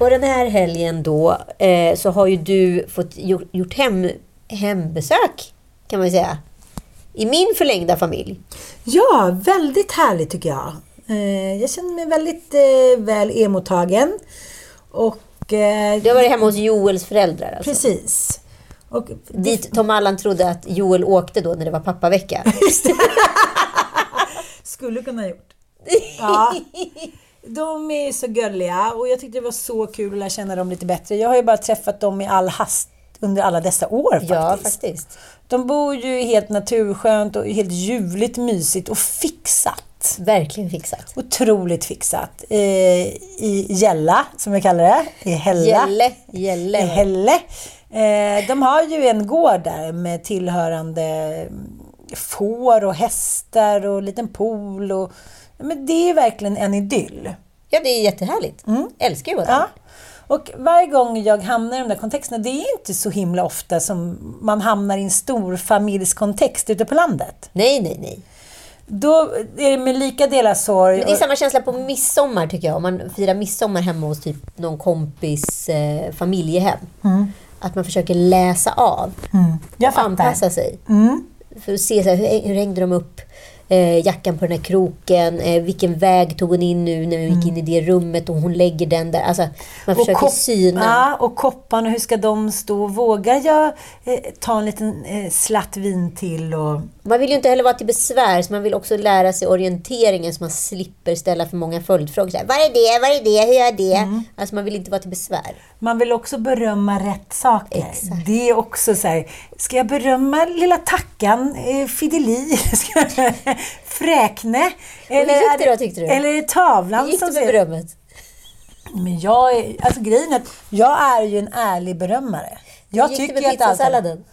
Och den här helgen då eh, så har ju du fått gjort, gjort hem, hembesök kan man ju säga. I min förlängda familj. Ja, väldigt härligt tycker jag. Eh, jag känner mig väldigt eh, väl emottagen. Och, eh, Du har varit hemma hos Joels föräldrar alltså. Precis. Och Dit Tom Allan trodde att Joel åkte då när det var pappavecka. Skulle kunna ha gjort. Ja. De är så gulliga och jag tyckte det var så kul att lära känna dem lite bättre. Jag har ju bara träffat dem i all hast under alla dessa år faktiskt. Ja, faktiskt. De bor ju helt naturskönt och helt ljuvligt mysigt och fixat. Verkligen fixat. Otroligt fixat. Eh, I Gälla, som jag kallar det. I Hälla. Gälle. Gälle. I Hälle. Eh, de har ju en gård där med tillhörande får och hästar och en liten pool. Och, men det är verkligen en idyll. Ja, det är jättehärligt. Älskar ju att vara Ja. Och varje gång jag hamnar i de där kontexterna, det är inte så himla ofta som man hamnar i en stor familjskontext ute på landet. Nej, nej, nej. Då är det med lika delar sorg. Men det är samma känsla på midsommar tycker jag. Om man firar midsommar hemma hos typ någon kompis eh, familjehem. Att man försöker läsa av jag och anpassa sig. Mm. För att se så här, hur, hur hängde de upp eh, jackan på den här kroken? Eh, vilken väg tog hon in nu när hon gick in i det rummet? Och hon lägger den där. Alltså, man försöker kopp- syna. Ja, och kopparna, hur ska de stå? Vågar jag eh, ta en liten eh, slatt vin till? Och... Man vill ju inte heller vara till besvär, så man vill också lära sig orienteringen så man slipper ställa för många följdfrågor. Så här, Var är det? Var är det? Hur är det? Mm. Alltså man vill inte vara till besvär. Man vill också berömma rätt saker. Exakt. Det är också så här, ska jag berömma lilla tackan, eh, Fideli, Ska jag- Fräkne? gick det då, tyckte du? Eller är det tavlan Hur gick som det med berömmet? Men jag är, alltså grejen är att jag är ju en ärlig berömmare. Jag Hur gick det tycker med att allt- pizzasalladen?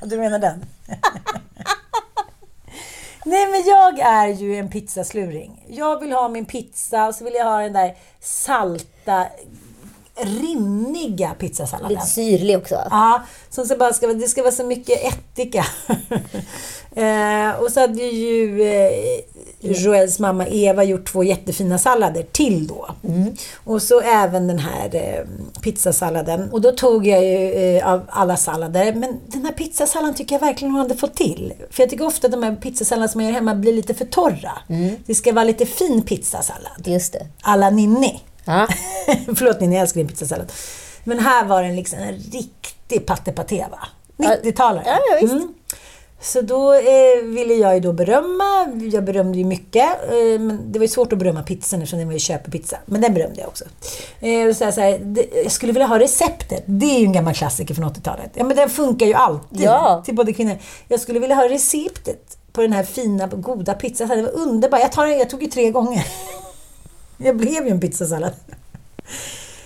Du menar den? Nej, men jag är ju en pizzasluring. Jag vill ha min pizza och så vill jag ha den där salta, rinniga pizzasalladen. Lite syrlig också. Ja, som så bara ska, det ska vara så mycket ättika. eh, och så hade ju eh, Joels mamma Eva gjort två jättefina sallader till då. Och så även den här eh, pizzasalladen. Och då tog jag ju eh, av alla sallader. Men den här pizzasalladen tycker jag verkligen hon hade fått till. För jag tycker ofta att de här pizzasalladerna som man gör hemma blir lite för torra. Det ska vara lite fin pizzasallad. Just det. Alla Ninni. Ja. Förlåt Ninni, jag älskar din pizzasallad. Men här var den liksom en riktig pattepaté va? 90-talare. Ja, ja, visst. Mm. Så då eh, ville jag ju då berömma. Jag berömde ju mycket. Eh, men det var ju svårt att berömma pizzan eftersom det var ju köpepizza. Men den berömde jag också. Eh, så här, så här, det, jag skulle vilja ha receptet. Det är ju en gammal klassiker från 80-talet. Ja, men den funkar ju alltid. Ja. Till både kvinnor. Jag skulle vilja ha receptet på den här fina, goda pizzan. Det var underbart. Jag, tar, den- jag tog ju tre gånger. Jag blev ju en pizzasallad.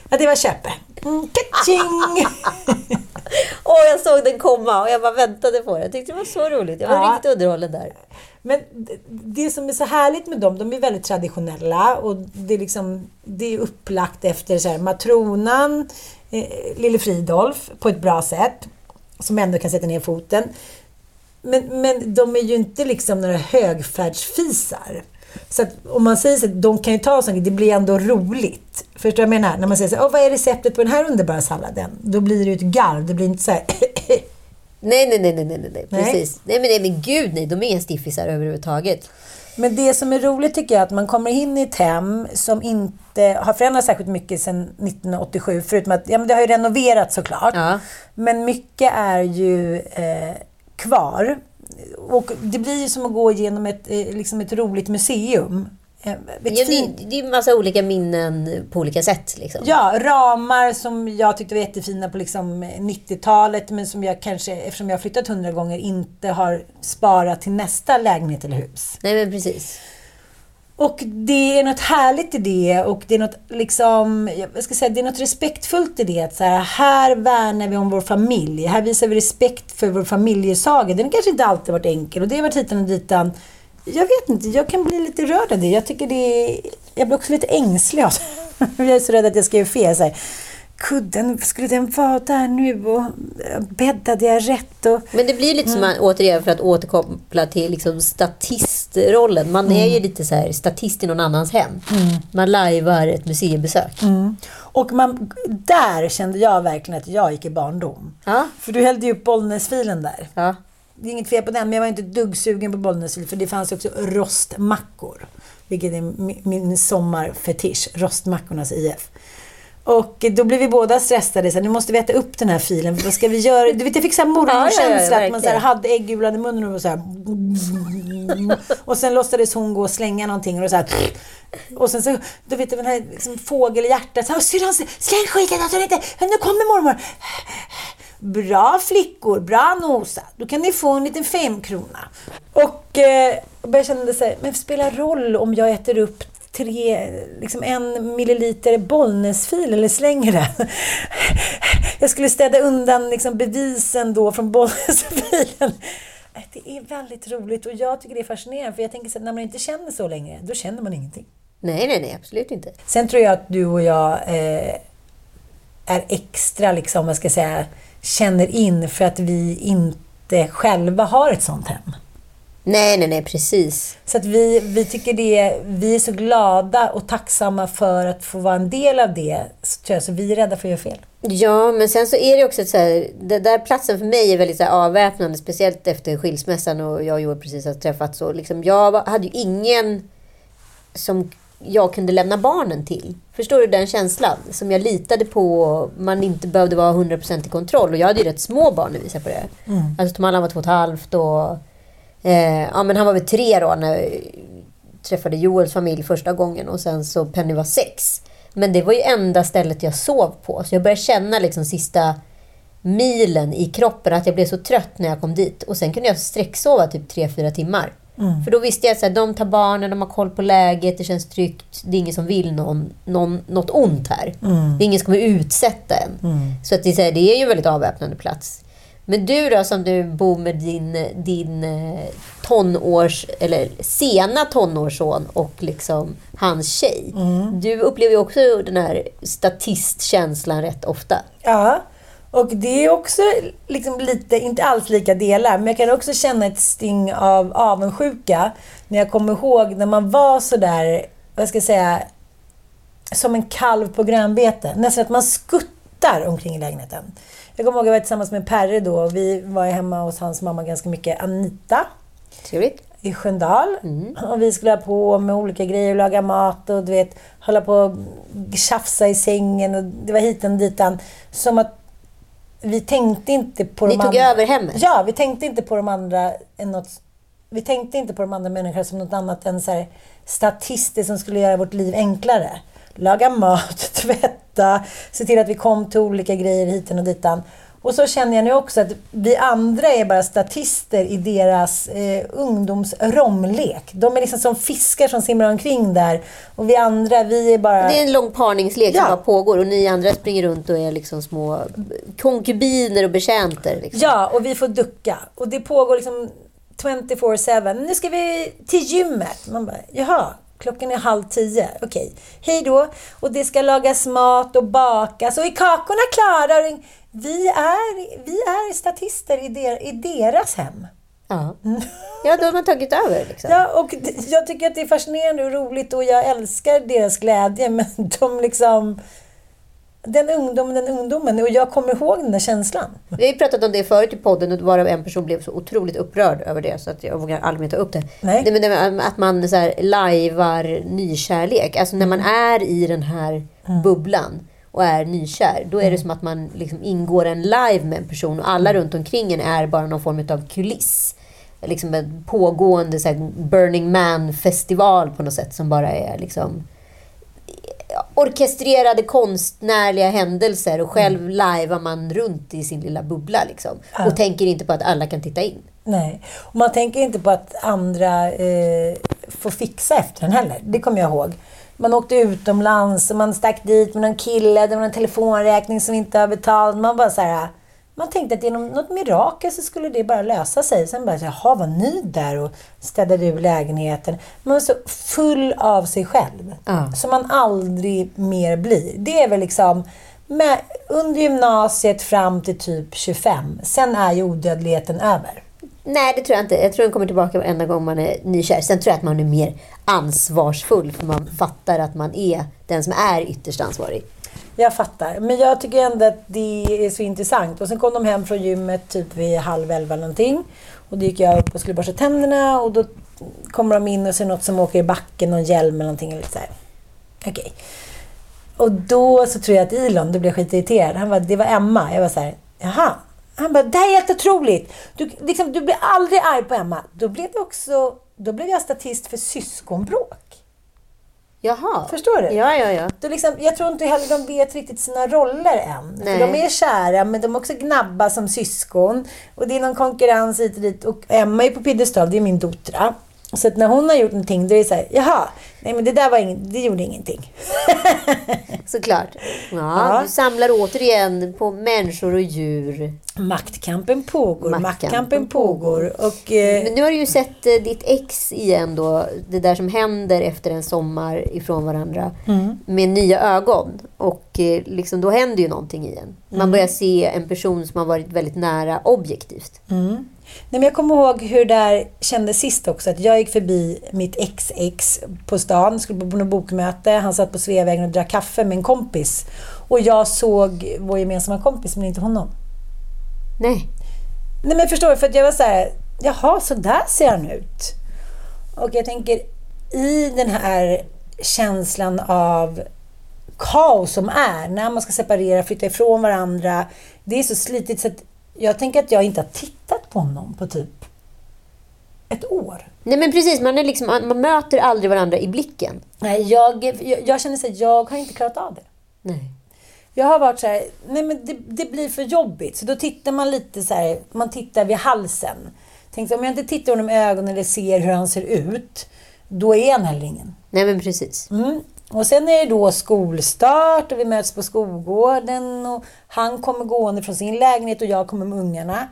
Ja, det var köpe. Mm, Kaching! Åh, jag såg den komma och jag bara väntade på det. Jag tyckte det var så roligt. Jag var Ja. riktigt underhållen där. Men det- det som är så härligt med dem, de är väldigt traditionella och det är, liksom, det är upplagt efter så här, matronan, eh, lille Fridolf på ett bra sätt, som ändå kan sätta ner foten. Men, men de är ju inte liksom några högfärdsfisar. Så att om man säger så, de kan ju ta sånt, det blir ändå roligt. Förstår du vad jag menar? När man säger så här, vad är receptet på den här underbara salladen? Då blir det ju ett garv, det blir inte så här Nej, nej, nej, nej, nej, nej. Nej. precis. Nej, men, nej, men gud nej, de är inga stiffisar överhuvudtaget. Men det som är roligt tycker jag är att man kommer in i ett hem som inte har förändrats särskilt mycket sedan 1987. Förutom att ja, men det har ju renoverats såklart. Ja. Men mycket är ju eh, kvar. Och det blir ju som att gå igenom ett, eh, liksom ett roligt museum. Eh, Ett Ja, det, det är en massa olika minnen på olika sätt. Liksom. Ja, ramar som jag tyckte var jättefina på liksom 90-talet men som jag kanske, eftersom jag har flyttat hundra gånger, inte har sparat till nästa lägenhet eller hus. Nej, men precis. Och det är något härligt i det och det är något liksom, jag ska säga, det är något respektfullt i det. Att så här, här värnar vi om vår familj. Här visar vi respekt för vår familjesaga. Den har kanske inte alltid varit enkel och det har varit hitan och ditan. Jag vet inte, jag kan bli lite rörd av det. Jag tycker det är, jag blir också lite ängslig av det. Jag är så rädd att jag ska göra fel. Så här, kudden, skulle den vara där nu? Och bäddade jag rätt? Och, Men det blir lite som, Mm. man, återigen för att återkoppla till liksom statistrollen. Man är Mm. ju lite så här statist i någon annans hem. Man lajvar ett museibesök. Mm. Och man, där kände jag verkligen att jag gick i barndom. Ja. För du hällde ju upp Bollnäsfilen där. Ja. Det är inget fel på den, men jag var inte ett dugg sugen på Bollnäsfil för det fanns också rostmackor. Vilket är mi- min sommarfetisch, rostmackornas IF. Och då blev vi båda stressade, så nu måste vi äta upp den här filen, vad ska vi göra? Du vet, jag fick så här ja, ja, att man så här, hade äggulan i munnen och så här, Och sen låtsades hon gå och slänga någonting och så här, och sen så, du vet den här liksom, fågelhjärtat, syrran, släng skiten, alltså inte, nu kommer mormor. Bra flickor, bra nosa. Då kan ni få en liten femkrona. Och eh, jag det så här, men spelar roll om jag äter upp tre, liksom en milliliter Bollnäsfil eller slänger den. Jag skulle städa undan liksom bevisen då från Bollnäsfilen. Det är väldigt roligt och jag tycker det är fascinerande för jag tänker så att när man inte känner så längre, då känner man ingenting. Nej, nej, nej, absolut inte. Sen tror jag att du och jag eh, är extra, liksom, vad ska jag säga, känner in för att vi inte själva har ett sånt hem. Nej, nej, nej, precis. Så att vi, vi tycker det, vi är så glada och tacksamma för att få vara en del av det. Så, tror jag, så vi är rädda för att göra fel. Ja, men sen så är det också så här, den där platsen för mig är väldigt så avväpnande, speciellt efter skilsmässan och jag och Joel precis har träffats. Och liksom, jag hade ju ingen som jag kunde lämna barnen till. Förstår du den känslan? Som jag litade på, man inte behövde vara 100% i kontroll. Och jag hade ju rätt små barn när vi separerade. Alltså Tom Allan var två och ett halvt och eh, ja, men han var väl tre då när jag träffade Joels familj första gången och sen så Penny var sex. Men det var ju enda stället jag sov på. Så jag började känna liksom sista milen i kroppen att jag blev så trött när jag kom dit. Och sen kunde jag sträcksova typ 3-4 timmar. För då visste jag att de tar barnen, de har koll på läget, det känns tryggt. Det är ingen som vill någon, någon, något ont här. Det är ingen som kommer utsätta en. Så att det, är så här, det är ju en väldigt avväpnande plats. Men du då som du bor med din, din eh, tonårs, eller sena tonårsson och liksom hans tjej. Du upplever ju också den här statistkänslan rätt ofta. Ja, och det är också liksom lite, inte alls lika delar, men jag kan också känna ett sting av avundsjuka när jag kommer ihåg när man var sådär, vad ska jag säga, som en kalv på grönbete. Nästan att man skuttar omkring i lägenheten. Jag kommer ihåg att jag var tillsammans med Perre då vi var hemma hos hans mamma ganska mycket, Anita Trevligt. i Sköndal. Och vi skulle ha på med olika grejer, laga mat och du vet, hålla på och tjafsa i sängen och det var hit och ditan. Som att vi tänkte inte på Ni de tog andra... över hemmet? Ja, vi tänkte inte på de andra än något... Vi tänkte inte på de andra människorna som något annat än så statister som skulle göra vårt liv enklare. Laga mat, tvätta, se till att vi kom till olika grejer hiten och ditan. Och så känner jag nu också att vi andra är bara statister i deras eh, ungdomsromlek. De är liksom som fiskar som simmar omkring där. Och vi andra, vi är bara... Det är en lång parningslek Ja. som bara pågår och ni andra springer runt och är liksom små konkubiner och betjänter. Liksom. Ja, och vi får ducka. Och det pågår liksom 24-7. Nu ska vi till gymmet. Man bara, jaha, klockan är halv tio. Okej, hej då. Och det ska lagas mat och bakas. Och är kakorna klara? Vi är, vi är statister i, der, i deras hem. Ja. ja, då har man tagit över. Liksom. Ja, och jag tycker att det är fascinerande och roligt och jag älskar deras glädje. Men de liksom... Den ungdomen, den ungdomen. Och jag kommer ihåg den där känslan. Vi har pratat om det förut i podden och varav en person blev så otroligt upprörd över det så att jag vågar aldrig ta upp det. Nej. det, men att man så här lajvar nykärlek. Alltså när man är i den här bubblan och är nykär, då är det som att man liksom ingår en live med en person och alla runt omkring en är bara någon form av kuliss. Liksom en pågående så här, Burning Man-festival på något sätt som bara är liksom orkestrerade konstnärliga händelser och själv lajvar man runt i sin lilla bubbla liksom. Och tänker inte på att alla kan titta in. Nej. Och man tänker inte på att andra eh, får fixa efter en heller. Det kommer jag ihåg. Man åkte utomlands och man stack dit med någon kille. Det var en telefonräkning som inte var betald. Man bara så här, Man tänkte att genom något mirakel så skulle det bara lösa sig. Sen bara, jaha, var ni där och städade ur lägenheten? Man var så full av sig själv. Ja. Som man aldrig mer blir. Det är väl liksom med, under gymnasiet fram till typ 25. Sen är ju odödligheten över. Nej, det tror jag inte. Jag tror den kommer tillbaka varenda gång man är nykär. Sen tror jag att man är mer ansvarsfull för man fattar att man är den som är ytterst ansvarig. Jag fattar. Men jag tycker ändå att det är så intressant. Och sen kom de hem från gymmet typ vid halv elva någonting. Och då gick jag upp och skulle borsta tänderna och då kommer de in och ser något som åker i backen, någon hjälm eller någonting. Eller så här. Okej. Och då så tror jag att Elon, du blev skitirriterad. Han bara, det var Emma. Jag var så här, jaha. Han bara, det här är helt otroligt. Du, liksom, du blir aldrig arg på Emma. Då blev, det också, då blev jag statist för syskonbråk. Jaha. Förstår du? Ja, ja, ja. Då liksom, jag tror inte heller de vet riktigt sina roller än. Nej. För de är kära, men de är också gnabba som syskon. Och det är någon konkurrens hit och dit. Och Emma är på piedestal, det är min dotra. Så att när hon har gjort någonting, då är det så här, jaha, nej men det där var ing- det gjorde ingenting. Såklart. Ja, Ja. Du samlar återigen på människor och djur. Maktkampen pågår, Maktkampen maktkampen pågår. Och, eh, Men nu har du ju sett eh, ditt ex igen då. Det där som händer efter en sommar ifrån varandra. Mm. Med nya ögon. Och eh, liksom, då händer ju någonting igen. Man Mm. börjar se en person som har varit väldigt nära objektivt. Nej, men jag kommer ihåg hur det där kändes sist också. Att jag gick förbi mitt ex-ex på stan, skulle på något bokmöte. Han satt på Sveavägen och drack kaffe med en kompis. Och jag såg vår gemensamma kompis, men inte honom. Nej. Nej men förstår du? För att jag var så här, jaha, så där ser han ut. Och jag tänker, i den här känslan av kaos som är, när man ska separera, flytta ifrån varandra. Det är så slitigt så att jag tänker att jag inte har tittat på honom på typ ett år. Nej men precis, man, är liksom, man möter aldrig varandra i blicken. Nej, jag, jag, jag känner så att jag har inte klarat av det. Nej. Jag har varit så här, nej men det, det blir för jobbigt. Så då tittar man lite så här, man tittar vid halsen. Tänkte om jag inte tittar honom i ögonen eller ser hur han ser ut, då är han heller ingen. Nej men precis. Mm. Och sen är det då skolstart och vi möts på skolgården och han kommer gående från sin lägenhet och jag kommer med ungarna.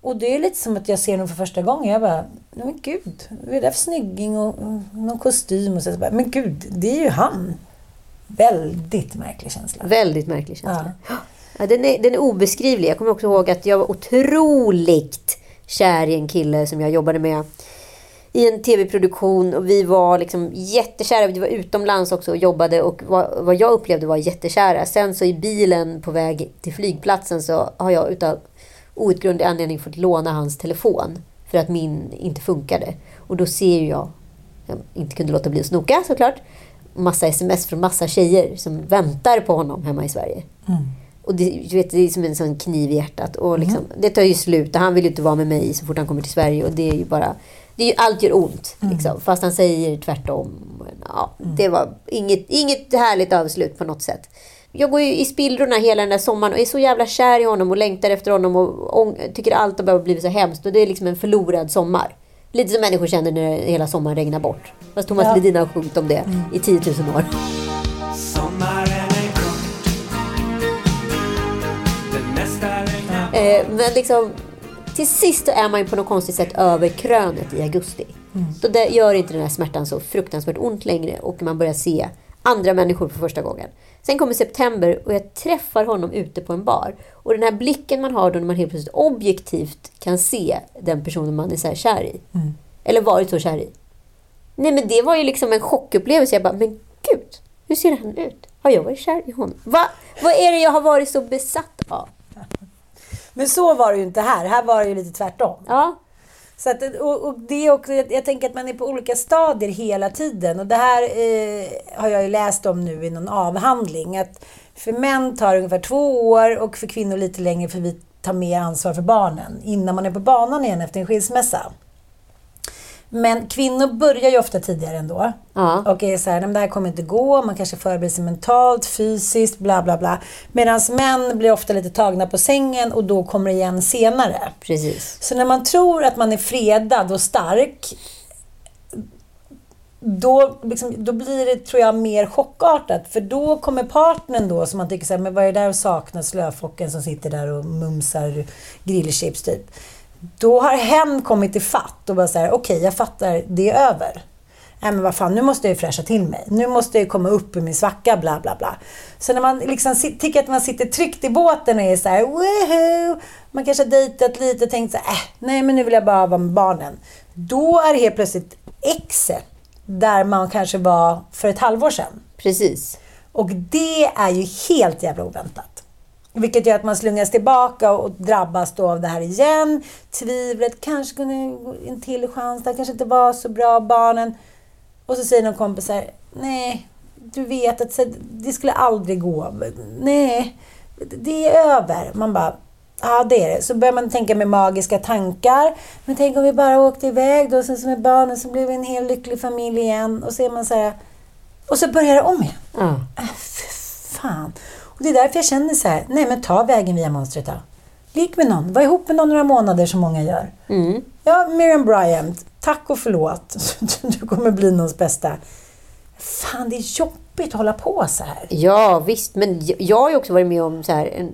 Och det är lite som att jag ser honom för första gången. Jag bara, men gud, vad är det för snygging och, och någon kostym och så. så bara, men gud, det är ju han. Väldigt märklig känsla. Väldigt märklig känsla. Ja. den, är, den är obeskrivlig. Jag kommer också ihåg att jag var otroligt kär i en kille som jag jobbade med i en tv-produktion och vi var liksom jättekära. Vi var utomlands också och jobbade och vad, vad jag upplevde var jättekära. Sen så i bilen på väg till flygplatsen så har jag utav outgrundlig anledning fått låna hans telefon för att min inte funkade. Och då ser ju jag, jag inte kunde låta bli att snoka såklart, massa sms från massa tjejer som väntar på honom hemma i Sverige. Mm. Och det, du vet, det är som en sån kniv i hjärtat. Och liksom, Det tar ju slut och han vill ju inte vara med mig så fort han kommer till Sverige. Och det är ju bara... Det är ju, allt gör ont. Liksom, fast han säger tvärtom. Ja, Det var inget, inget härligt avslut på något sätt. Jag går ju i spillrorna hela den där sommaren och är så jävla kär i honom och längtar efter honom och, och tycker allt har bara blivit så hemskt. Och det är liksom en förlorad sommar. Lite som människor känner när hela sommaren regnar bort. Fast Thomas Ja. Ledin har sjungit om det i 10 000 år. Eh, men liksom, till sist är man ju på något konstigt sätt över krönet i augusti. Då det gör inte den här smärtan så fruktansvärt ont längre och man börjar se andra människor för första gången. Sen kommer september och jag träffar honom ute på en bar. Och den här blicken man har då när man helt plötsligt objektivt kan se den personen man är så här kär i. Eller varit så kär i. Nej men det var ju liksom en chockupplevelse. Jag bara, men gud, hur ser han ut? Har jag varit kär i honom? Va? Vad är det jag har varit så besatt av? Men så var det ju inte här. Här var det ju lite tvärtom. Ja, Så att, och, och det är också, jag, jag tänker att man är på olika stadier hela tiden. Och det här eh, har jag ju läst om nu i någon avhandling. Att för män tar det ungefär två år och för kvinnor lite längre för vi tar mer ansvar för barnen innan man är på banan igen efter en skilsmässa. Men kvinnor börjar ju ofta tidigare ändå. Ja. Och är så här, "Nej, men det här kommer inte gå, man kanske förbereder sig mentalt, fysiskt, bla bla bla. Medan män blir ofta lite tagna på sängen och då kommer det igen senare. precis. Så när man tror att man är fredad och stark då, liksom, då blir det, tror jag, mer chockartat. För då kommer partnern då, som man tycker så här, men vad är det där att sakna slöfocken som sitter där och mumsar grillchips typ. Då har hen kommit i fatt och bara så här, okej, jag fattar, det är över. Nej men vad fan, nu måste jag ju fräscha till mig. Nu måste jag ju komma upp ur min svacka, bla bla bla. Så när man liksom tycker att man sitter tryggt i båten och är så här, woohoo! Man kanske har dejtat lite och tänkt så här, äh, nej men nu vill jag bara vara med barnen. Då är helt plötsligt exet där man kanske var för ett halvår sedan. Precis. Och det är ju helt jävla oväntat. Vilket gör att man slungas tillbaka och drabbas då av det här igen. Tvivlet, kanske kunde en till chans, det kanske inte var så bra, barnen. Och så säger någon kompis här, nej, du vet att det skulle aldrig gå. Nej, det är över. Man bara, ja det är det. Så börjar man tänka med magiska tankar. Men tänk om vi bara åkte iväg då, sen som med barnen, så blev vi en hel lycklig familj igen. Och så är man så här, och så börjar det om igen. Ja. Äh, för fan. Och det är därför jag känner så här, nej men ta vägen via monstret då. Ligg med någon, var ihop med någon några månader som många gör. Mm. Ja, Miriam Bryant, tack och förlåt. Du kommer bli någons bästa. Fan, det är jobbigt att hålla på så här. Ja, visst. Men jag- har ju också varit med om så här, en,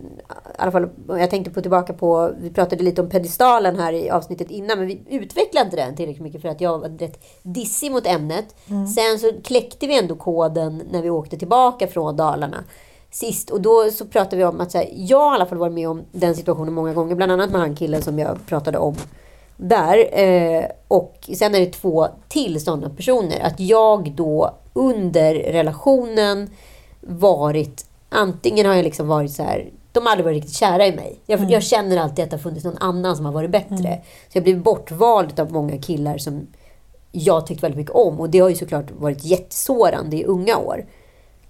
i fall, jag tänkte på tillbaka på, vi pratade lite om pedestalen här i avsnittet innan, men vi utvecklade inte den tillräckligt mycket för att jag var rätt dissig mot ämnet. Sen så kläckte vi ändå koden när vi åkte tillbaka från Dalarna sist. Och då så pratade vi om att här, jag har i alla fall varit med om den situationen många gånger, bland annat med han killen som jag pratade om där. Eh, och sen är det två till sådana personer. Att jag då under relationen varit, antingen har jag liksom varit så här, de har aldrig varit riktigt kära i mig. Jag, jag känner alltid att det har funnits någon annan som har varit bättre. Så jag blev bortvald av många killar som jag tyckte väldigt mycket om. Och det har ju såklart varit jättesårande i unga år.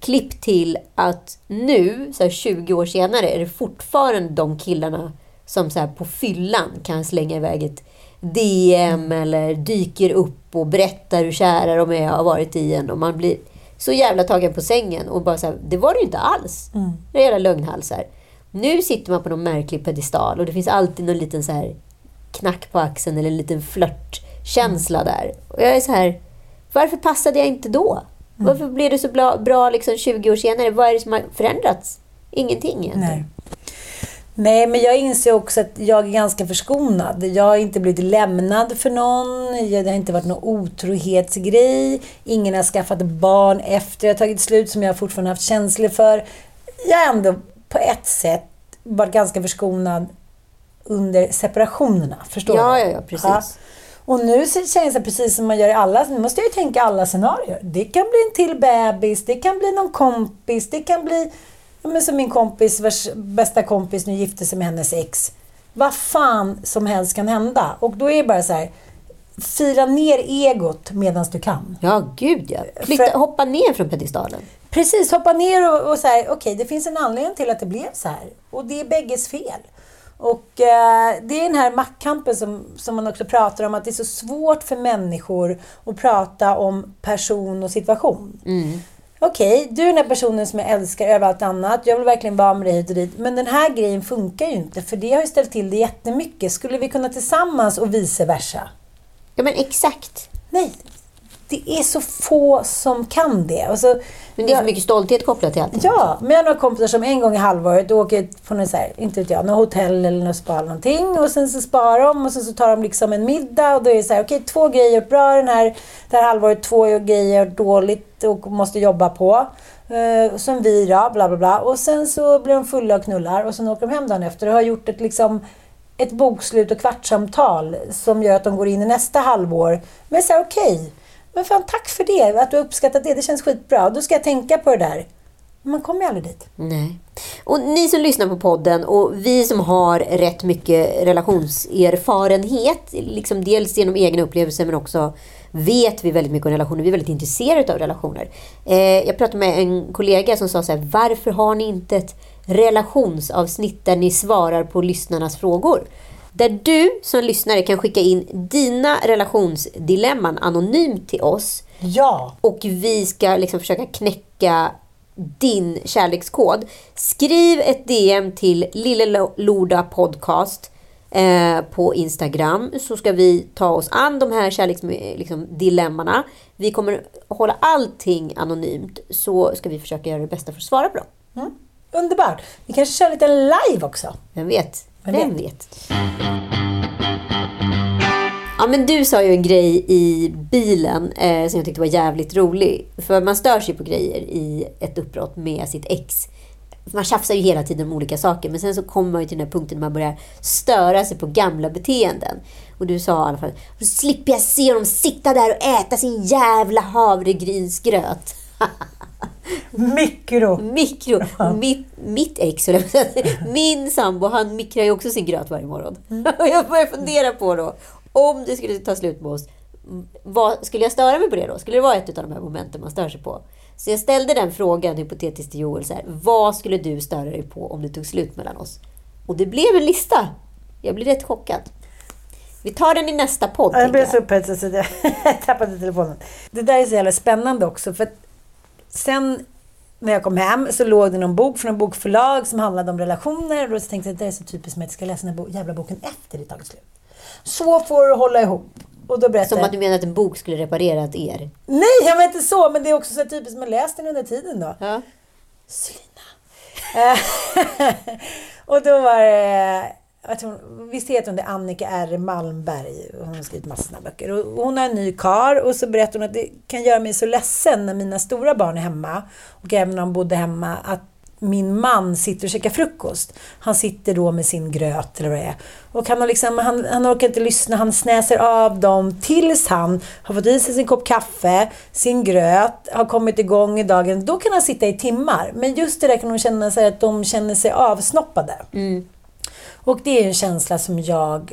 Klipp till att nu, så här 20 år senare, är det fortfarande de killarna som så på fyllan kan slänga iväg ett DM eller dyker upp och berättar hur kära de är och har varit i en. Och man blir så jävla tagen på sängen och bara så här, det var det ju inte alls. Det är jävla lögnhalsar. Nu sitter man på någon märklig pedestal och det finns alltid någon liten så här knack på axeln eller en liten flörtkänsla där. Och jag är så här, varför passade jag inte då? Varför blev det så bra, bra liksom 20 år senare? Vad är det som har förändrats? Ingenting egentligen. Nej. Nej, men jag inser också att jag är ganska förskonad. Jag har inte blivit lämnad för någon. Det har inte varit någon otrohetsgrej. Ingen har skaffat barn efter jag tagit slut som jag fortfarande haft känslor för. Jag har ändå på ett sätt varit ganska förskonad under separationerna. Förstår Ja, du? ja, ja, precis. Och nu känns det precis som man gör i alla... Nu måste jag ju tänka alla scenarier. Det kan bli en till bebis, det kan bli någon kompis, det kan bli... Ja, men som min kompis, vars bästa kompis nu gifte sig med hennes ex. Vad fan som helst kan hända. Och då är det bara så här... fila ner egot medan du kan. Ja, gud ja. Flytta, För- hoppa ner från piedestalen. Precis, hoppa ner och, och säga okej, det finns en anledning till att det blev så här. Och det är bägges fel. Och eh, det är den här maktkampen som, som man också pratar om, att det är så svårt för människor att prata om person och situation. Okej, du är den här personen som jag älskar över allt annat. Jag vill verkligen vara med dig hit och dit. Men den här grejen funkar ju inte, för det har ju ställt till det jättemycket. Skulle vi kunna tillsammans och vice versa? Ja, men exakt. Nej, det är så få som kan det. Och så, Men det är så mycket stolthet kopplat till allt. Ja, men jag har några kompisar som en gång i halvåret åker på något så här, inte vet jag, något hotell eller något spa eller någonting och sen så sparar de och sen så tar de liksom en middag och då är det så här, okej två grejer bra den här, det här halvåret, två grejer dåligt och måste jobba på. Uh, som vi då, bla bla bla. Och sen så blir de fulla och knullar och sen åker de hem dagen efter och har gjort ett liksom ett bokslut och kvartssamtal som gör att de går in i nästa halvår. Men så okej, men fan tack för det, att du har uppskattat det, det känns skitbra. Då ska jag tänka på det där. Men man kommer ju aldrig dit. Nej. Och ni som lyssnar på podden och vi som har rätt mycket relationserfarenhet, liksom dels genom egna upplevelser men också vet vi väldigt mycket om relationer. Vi är väldigt intresserade av relationer. Eh, jag pratade med en kollega som sa så här, varför har ni inte ett relationsavsnitt där ni svarar på lyssnarnas frågor? Där du som lyssnare kan skicka in dina relationsdilemman anonymt till oss Ja! och vi ska liksom försöka knäcka din kärlekskod. Skriv ett DM till Lille Loda Podcast eh, på Instagram så ska vi ta oss an de här kärleksdilemmana. Liksom, vi kommer hålla allting anonymt så ska vi försöka göra det bästa för att svara på dem. Mm. Underbart! Vi kanske kör lite live också. Vem vet? Vem Vem vet? Ja, men du sa ju en grej i bilen eh, som jag tyckte var jävligt rolig. För man stör sig på grejer i ett uppbrott med sitt ex. Man tjafsar ju hela tiden om olika saker, men sen så kommer man ju till den här punkten när man börjar störa sig på gamla beteenden. Och du sa i alla fall, då slipper jag se dem sitta där och äta sin jävla havregrynsgröt. Mikro! Mikro. Mitt, mitt ex, min sambo, han mikrar ju också sin gröt varje morgon. Och jag börjar fundera på då, om det skulle ta slut med oss, vad, skulle jag störa mig på det då? Skulle det vara ett av de här momenten man stör sig på? Så jag ställde den frågan hypotetiskt till Joel, så här, vad skulle du störa dig på om det tog slut mellan oss? Och det blev en lista. Jag blir rätt chockad. Vi tar den i nästa podd. Ja, Jag blev så upphetsad så jag tappade telefonen. Det där är så jävla spännande också. För sen när jag kom hem så låg det någon bok från en bokförlag som handlade om relationer. Och då tänkte jag att det är så typiskt mig att jag ska läsa den här bo- jävla boken efter det tagit slut. Så får du hålla ihop. Och då berättade Som att du menar att en bok skulle reparera ett er. Nej, jag menar inte så. Men det är också så typiskt. Man läste den under tiden då. Ja. Selina. Eh, och då var det... Tror, visst heter hon det Annika R Malmberg? Hon har skrivit massor av böcker. Och hon har en ny kar och så berättar hon att det kan göra mig så ledsen när mina stora barn är hemma. Och även när de bodde hemma. Att min man sitter och käkar frukost. Han sitter då med sin gröt eller vad det är. Och han, har liksom, han, han orkar inte lyssna. Han snäser av dem tills han har fått i sig sin kopp kaffe, sin gröt, har kommit igång i dagen. Då kan han sitta i timmar. Men just det där kan hon känna sig att de känner sig avsnoppade. Mm. Och det är en känsla som jag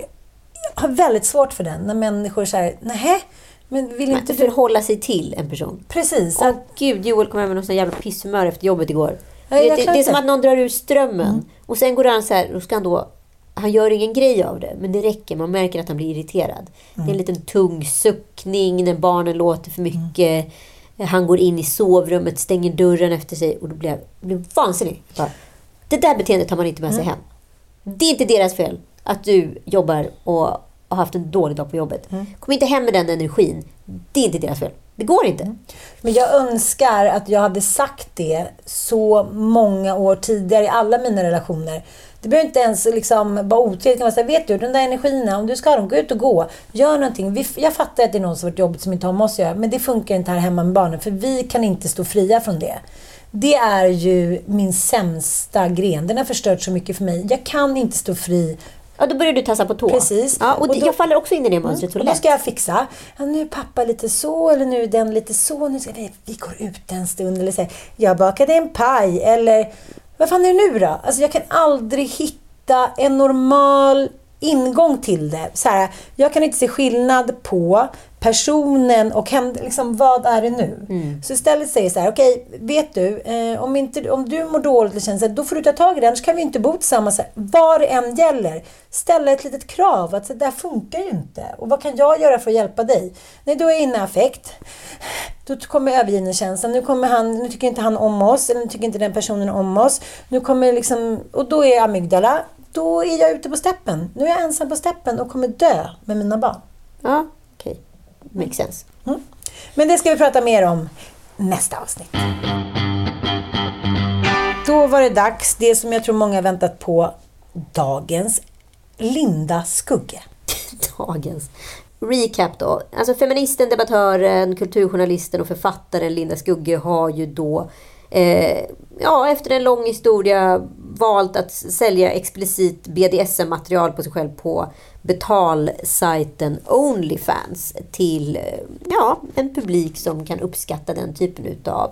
har väldigt svårt för den. När människor säger, nej, men vill inte du... förhålla sig till en person. Precis. Åh Att, gud, Joel kom hem med någon sån jävla pisshumör efter jobbet igår. Ja, det, det, det är som att någon drar ur strömmen. Och sen går han så här, och ska han då... Han gör ingen grej av det, men det räcker. Man märker att han blir irriterad. Det är en liten tung suckning när barnen låter för mycket. Han går in i sovrummet, stänger dörren efter sig och då blir jag, blir vansinnig. Bara, det där beteendet tar man inte med sig hem. Det är inte deras fel att du jobbar och har haft en dålig dag på jobbet. Kom inte hem med den energin. Det är inte deras fel. Det går inte. Men jag önskar att jag hade sagt det så många år tidigare i alla mina relationer. Det behöver inte ens liksom vara otrevligt. kan man säga, vet du, den där energin, om du ska ha dem, gå ut och gå. Gör någonting. Jag fattar att det är någon som varit jobbigt som inte har med oss att göra, men det funkar inte här hemma med barnen, för vi kan inte stå fria från det. Det är ju min sämsta gren. Den har förstört så mycket för mig. Jag kan inte stå fri Ja, då börjar du tassa på tå. Precis. Ja, och, Och då- jag faller också in i det mönstret så Och då lätt. ska jag fixa. Ja, nu är pappa lite så, eller nu är den lite så. Nu ska vi, vi går ut en stund. Eller så här, jag bakade en paj. Eller vad fan är det nu då? Alltså jag kan aldrig hitta en normal ingång till det. Så här, jag kan inte se skillnad på personen och hem, liksom, vad är det nu? Mm. Så istället säger så här, okej, vet du, eh, om, inte, om du mår dåligt eller känner så här, då får du ta tag i det, annars kan vi inte bo tillsammans. Här, vad det än gäller, ställa ett litet krav, att så, det här funkar ju inte. Och vad kan jag göra för att hjälpa dig? Nej, då är jag inne i affekt. Då kommer övergivningskänslan. Nu, kommer han, nu tycker inte han om oss, eller nu tycker inte den personen om oss. Nu kommer liksom, och då är amygdala, då är jag ute på steppen. Nu är jag ensam på steppen och kommer dö med mina barn. Ja, okej. Makes sense. Mm. Men det ska vi prata mer om nästa avsnitt. Då var det dags, det som jag tror många har väntat på, dagens Linda Skugge. Dagens. Recap då. Alltså feministen, debattören, kulturjournalisten och författaren Linda Skugge har ju då eh, ja, efter en lång historia valt att sälja explicit BDSM-material på sig själv på betalsajten Onlyfans till eh, ja, en publik som kan uppskatta den typen utav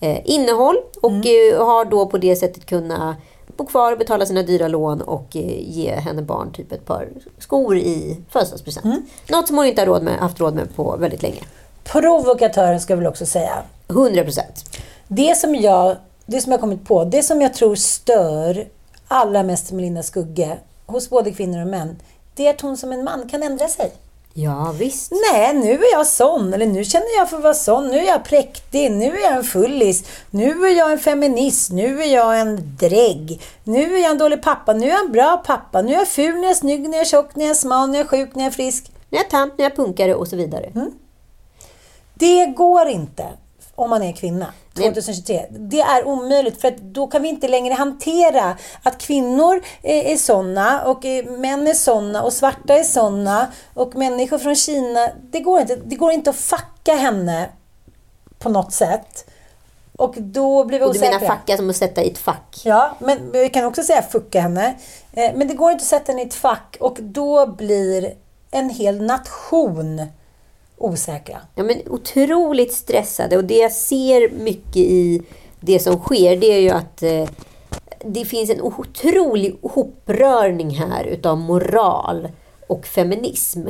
eh, innehåll och eh, har då på det sättet kunnat bo kvar och betala sina dyra lån och eh, ge henne barn typ ett par skor i födelsedagspresent. Något som hon inte har råd med, haft råd med på väldigt länge. Provokatören ska jag väl också säga. 100 procent. Det som jag det som jag kommit på, det som jag tror stör allra mest med Linda Skugge, hos både kvinnor och män, det är att hon som en man kan ändra sig. Ja, visst. Nej, nu är jag sån, eller nu känner jag för att vara sån, nu är jag präktig, nu är jag en fullis, nu är jag en feminist, nu är jag en drägg, nu är jag en dålig pappa, nu är jag en bra pappa, nu är jag ful, nu är jag snygg, nu är jag tjock, nu är jag smal, nu är jag sjuk, nu är jag frisk. Nu är jag tant, nu är jag punkare och så vidare. Mm. Det går inte om man är kvinna 2023. Det är omöjligt för att då kan vi inte längre hantera att kvinnor är, är såna och eh, män är såna och svarta är såna och människor från Kina. Det går inte. Det går inte att facka henne på något sätt. Och då blir vi Och du osäkra. menar facka som att sätta i ett fack? Ja, men vi kan också säga fucka henne. Eh, Men det går inte att sätta henne i ett fack och då blir en hel nation osäkra. Ja, men otroligt stressade och det jag ser mycket i det som sker det är ju att eh, det finns en otrolig hoprörning här utav moral och feminism.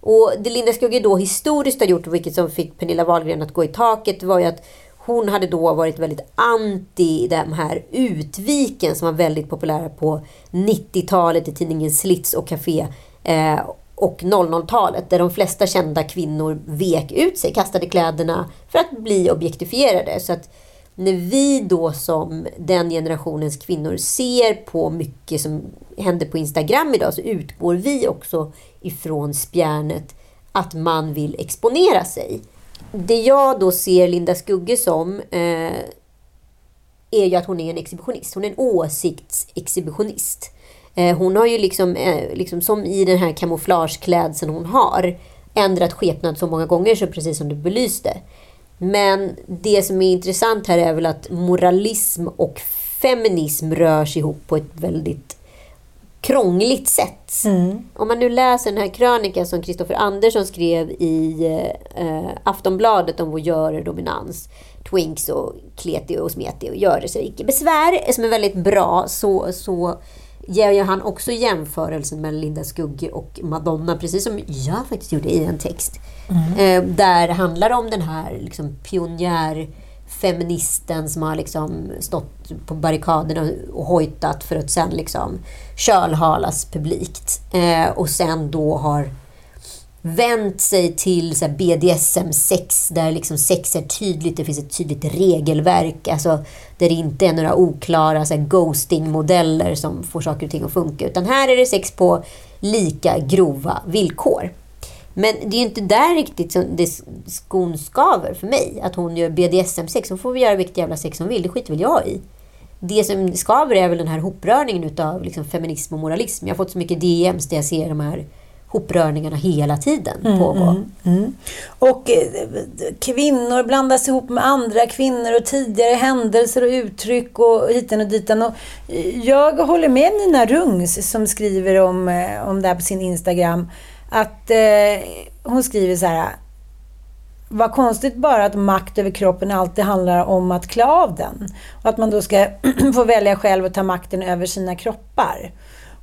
Och det Linda Skugge då historiskt har gjort, vilket som fick Pernilla Wahlgren att gå i taket, var ju att hon hade då varit väldigt anti de här utviken som var väldigt populära på 90-talet i tidningen Slits och Café. Eh, och 00-talet där de flesta kända kvinnor vek ut sig, kastade kläderna för att bli objektifierade. Så att när vi då som den generationens kvinnor ser på mycket som händer på Instagram idag så utgår vi också ifrån spjärnet att man vill exponera sig. Det jag då ser Linda Skugge som eh, är ju att hon är en exhibitionist. Hon är en åsiktsexhibitionist. Eh, hon har ju liksom, eh, liksom, som i den här kamouflageklädseln hon har, ändrat skepnad så många gånger, så precis som du belyste. Men det som är intressant här är väl att moralism och feminism rör sig ihop på ett väldigt krångligt sätt. Om man nu läser den här krönikan som Kristoffer Andersson skrev i eh, Aftonbladet om voyeur-dominans, twinks och kleti och smeti och göre sig icke besvär, som är väldigt bra, så, så ju han också jämförelsen mellan Linda Skugge och Madonna, precis som jag faktiskt gjorde i en text. Eh, där det handlar om den här liksom, pionjärfeministen som har liksom stått på barrikaderna och hojtat för att sen liksom kölhalas publikt. Eh, och sen då har vänt sig till så här BDSM-sex där liksom sex är tydligt, det finns ett tydligt regelverk. Alltså, där det inte är några oklara ghosting-modeller som får saker och ting att funka. Utan här är det sex på lika grova villkor. Men det är ju inte där riktigt som det skon skaver för mig. Att hon gör BDSM-sex. Hon får vi göra vilket jävla sex hon vill. Det skiter väl jag i. Det som skaver är väl den här hoprörningen utav liksom feminism och moralism. Jag har fått så mycket DMs där jag ser de här hoprörningarna hela tiden pågå. Och eh, kvinnor blandas ihop med andra kvinnor och tidigare händelser och uttryck och hiten och ditan. Och eh, jag håller med Nina Rungs som skriver om, eh, om det här på sin Instagram. Att eh, hon skriver så här. Vad konstigt bara att makt över kroppen alltid handlar om att klä av den. Och att man då ska få välja själv och ta makten över sina kroppar.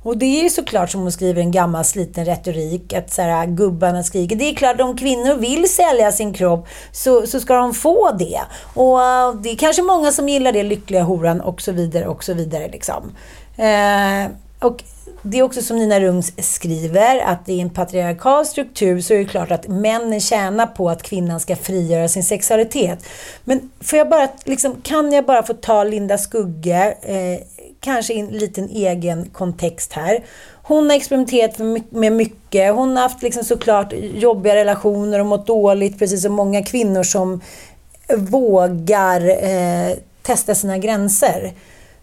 Och det är ju såklart som hon skriver en gammal sliten retorik, att så här, gubbarna skriker. Det är klart, om kvinnor vill sälja sin kropp så, så ska de få det. Och eh, det är kanske många som gillar det, lyckliga horan och så vidare och så vidare. Liksom. Eh, och det är också som Nina Rungs skriver, att i en patriarkal struktur så är det klart att männen tjänar på att kvinnan ska frigöra sin sexualitet. Men får jag bara, liksom, kan jag bara få ta Linda Skugge, eh, kanske i en liten egen kontext här. Hon har experimenterat med mycket. Hon har haft liksom såklart jobbiga relationer och mått dåligt, precis som många kvinnor som vågar eh, testa sina gränser.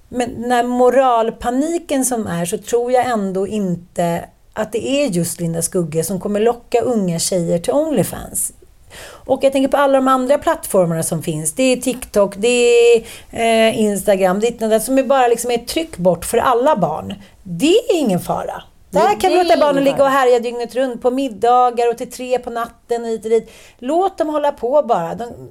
Men när moralpaniken som är så tror jag ändå inte att det är just Linda Skugge som kommer locka unga tjejer till Onlyfans. Och jag tänker på alla de andra plattformarna som finns. Det är TikTok, det är eh, Instagram, det är som är bara liksom ett tryck bort för alla barn. Det är ingen fara. Där kan vi låta barnen ligga och härja dygnet runt på middagar och till tre på natten och hit och dit. Låt dem hålla på bara. De,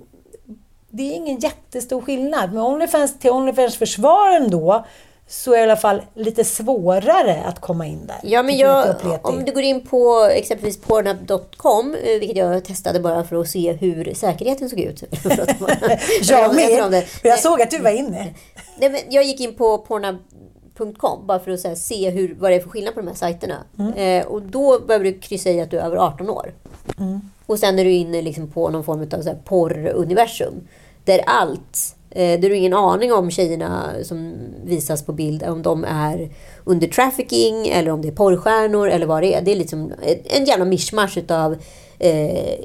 det är ingen jättestor skillnad. Med Onlyfans till Onlyfans försvar ändå så är det i alla fall lite svårare att komma in där. Ja, men jag, om du går in på exempelvis pornhub.com, eh, vilket jag testade bara för att se hur säkerheten såg ut. jag med! Jag såg att du var inne. Nej, men jag gick in på pornhub.com bara för att här, se hur, vad det är för skillnad på de här sajterna. Mm. Eh, och då behöver du kryssa i att du är över 18 år. Mm. Och sen är du inne liksom på någon form av så här porruniversum. Där allt, eh, där du har ingen aning om tjejerna som visas på bild, om de är under trafficking eller om det är porrstjärnor eller vad det är. Det är liksom en jävla mischmasch utav eh,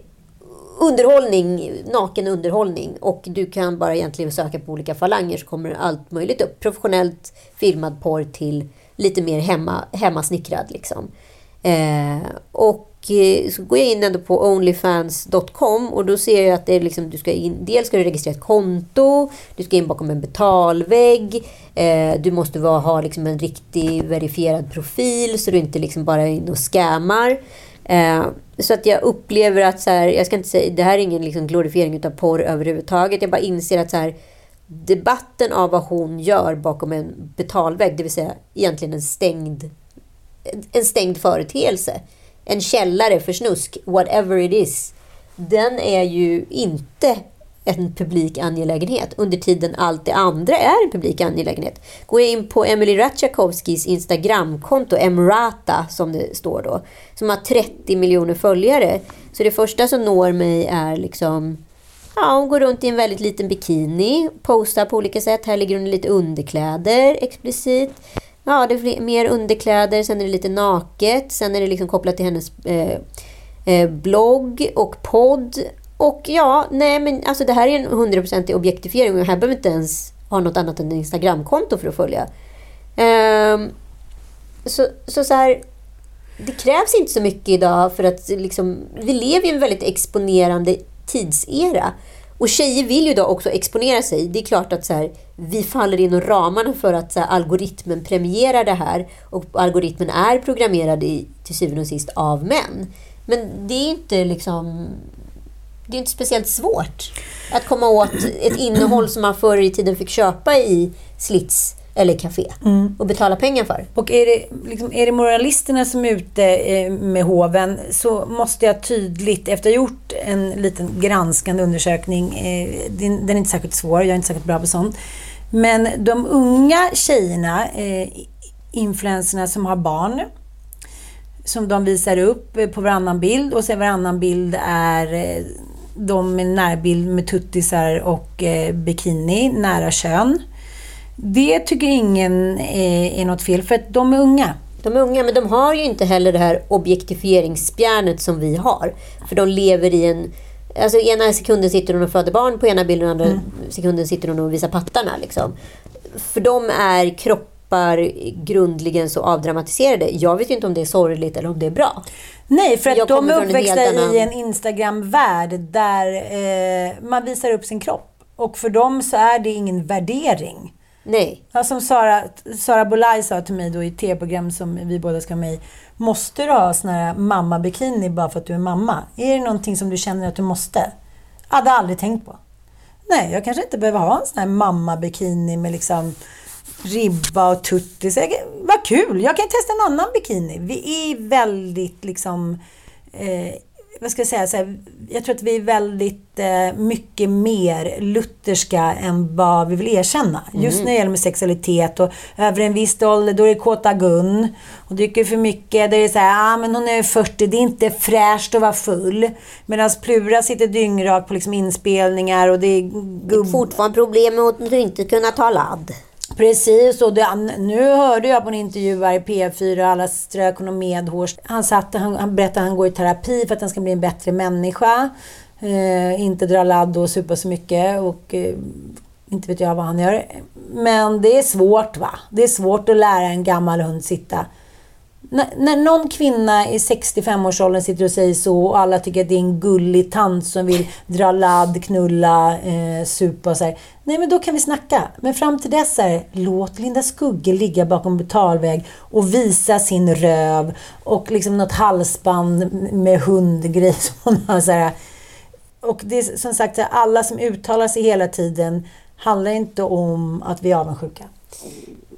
underhållning, naken underhållning. Och du kan bara egentligen söka på olika falanger så kommer allt möjligt upp. Professionellt filmad porr till lite mer hemma, hemmasnickrad. Liksom. Eh, och Eh, så går jag in ändå på Onlyfans.com och då ser jag att det är liksom, du ska in, dels ska du registrera ett konto, du ska in bakom en betalvägg, eh, du måste vara, ha liksom en riktig verifierad profil så du inte liksom bara är inne och scammar. Eh, så att jag upplever att så här, jag ska inte säga, det här är ingen liksom glorifiering av porr överhuvudtaget. Jag bara inser att så här, debatten av vad hon gör bakom en betalvägg, det vill säga egentligen en stängd, en stängd företeelse en källare för snusk, whatever it is, den är ju inte en publik angelägenhet under tiden allt det andra är en publik angelägenhet. Går jag in på Emily Ratajkowskis Instagramkonto, Emrata som det står då, som har 30 miljoner följare. Så det första som når mig är liksom Ja, hon går runt i en väldigt liten bikini, postar på olika sätt. Här ligger hon i lite underkläder explicit. Ja, det är mer underkläder, sen är det lite naket, sen är det liksom kopplat till hennes eh, eh, blogg och podd. Och ja, nej men alltså det här är en hundraprocentig objektifiering och här behöver inte ens ha något annat än Instagramkonto för att följa. Um, så, så, så här, det krävs inte så mycket idag för att liksom, vi lever i en väldigt exponerande tidsera. Och tjejer vill ju då också exponera sig. Det är klart att så här, vi faller inom ramarna för att här, algoritmen premierar det här. Och algoritmen är programmerad i, till syvende och sist av män. Men det är inte liksom... Det är inte speciellt svårt att komma åt ett innehåll som man förr i tiden fick köpa i slits eller café mm. och betala pengar för. Och är det, liksom, är det moralisterna som är ute eh, med hoven så måste jag tydligt, efter att ha gjort en liten granskande undersökning, eh, den, är inte särskilt svår, jag är inte särskilt bra på sånt. Men de unga tjejerna, eh, influenserna som har barn, som de visar upp på varannan bild och sen varannan bild är de med närbild med tuttisar och bikini, nära kön. Det tycker ingen är, är något fel, för att de är unga. De är unga, men de har ju inte heller det här objektifieringsspjärnet som vi har. För de lever i en... Alltså ena sekunden sitter hon och föder barn på ena bilden och andra mm. sekunden sitter hon och visar pattarna. Liksom. För de är kroppar grundligen så avdramatiserade. Jag vet ju inte om det är sorgligt eller om det är bra. Nej, för att de är uppväxta i en Instagram-värld där eh, man visar upp sin kropp. Och för dem så är det ingen värdering. Nej. Ja, som Sara, Sara Bolaj sa till mig då i ett tv-program som vi båda ska med i. Måste du ha sån här mamma-bikini bara för att du är mamma? Är det någonting som du känner att du måste? Jag hade aldrig tänkt på. Nej, jag kanske inte behöver ha en sån här mamma-bikini med liksom ribba och tuttis. Vad kul! Jag kan testa en annan bikini. Vi är väldigt liksom... Eh, vad ska jag säga? Så här, jag tror att vi är väldigt eh, mycket mer lutherska än vad vi vill erkänna. Just när det gäller med sexualitet och över en viss ålder, då är det kåta Gun. Och dricker för mycket, då är det så här, ah, men hon är 40, det är inte fräscht att vara full. Medan Plura sitter dyngrak på liksom inspelningar och det är gubb... Fortfarande problem med att inte kunna ta ladd. Precis, och det, nu hörde jag på en intervju här i P4, alla strök honom medhårs. Han, satt, han, han berättade att han går i terapi för att han ska bli en bättre människa. Eh, inte dra ladd och supa så mycket och eh, inte vet jag vad han gör. Men det är svårt va? Det är svårt att lära en gammal hund sitta. När, när någon kvinna i 65-årsåldern sitter och säger så och alla tycker att det är en gullig tant som vill dra ladd, knulla, eh, supa och så här. Nej, men då kan vi snacka. Men fram till dess här, låt Linda Skugge ligga bakom betalväg och visa sin röv och liksom något halsband med hundgrej som hon har så här. Och det är som sagt, alla som uttalar sig hela tiden handlar inte om att vi är avundsjuka.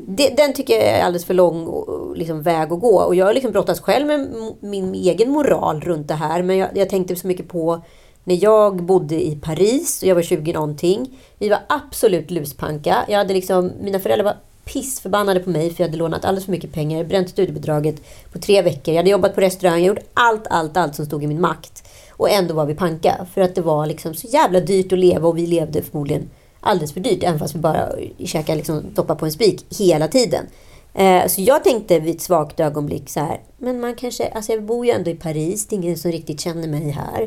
Det, den tycker jag är alldeles för lång liksom, väg att gå. Och jag har liksom brottats själv med min egen moral runt det här. Men jag, jag tänkte så mycket på när jag bodde i Paris och jag var 20 någonting. Vi var absolut luspanka. Jag hade liksom, mina föräldrar var pissförbannade på mig för jag hade lånat alldeles för mycket pengar. Bränt studiebidraget på tre veckor. Jag hade jobbat på restaurang. Jag gjort allt, allt, allt som stod i min makt. Och ändå var vi panka. För att det var liksom så jävla dyrt att leva och vi levde förmodligen alldeles för dyrt. Även fast vi bara käkade liksom, toppa på en spik hela tiden. Eh, så jag tänkte vid ett svagt ögonblick så här. Men man kanske, alltså jag bor ju ändå i Paris. Det är ingen som riktigt känner mig här.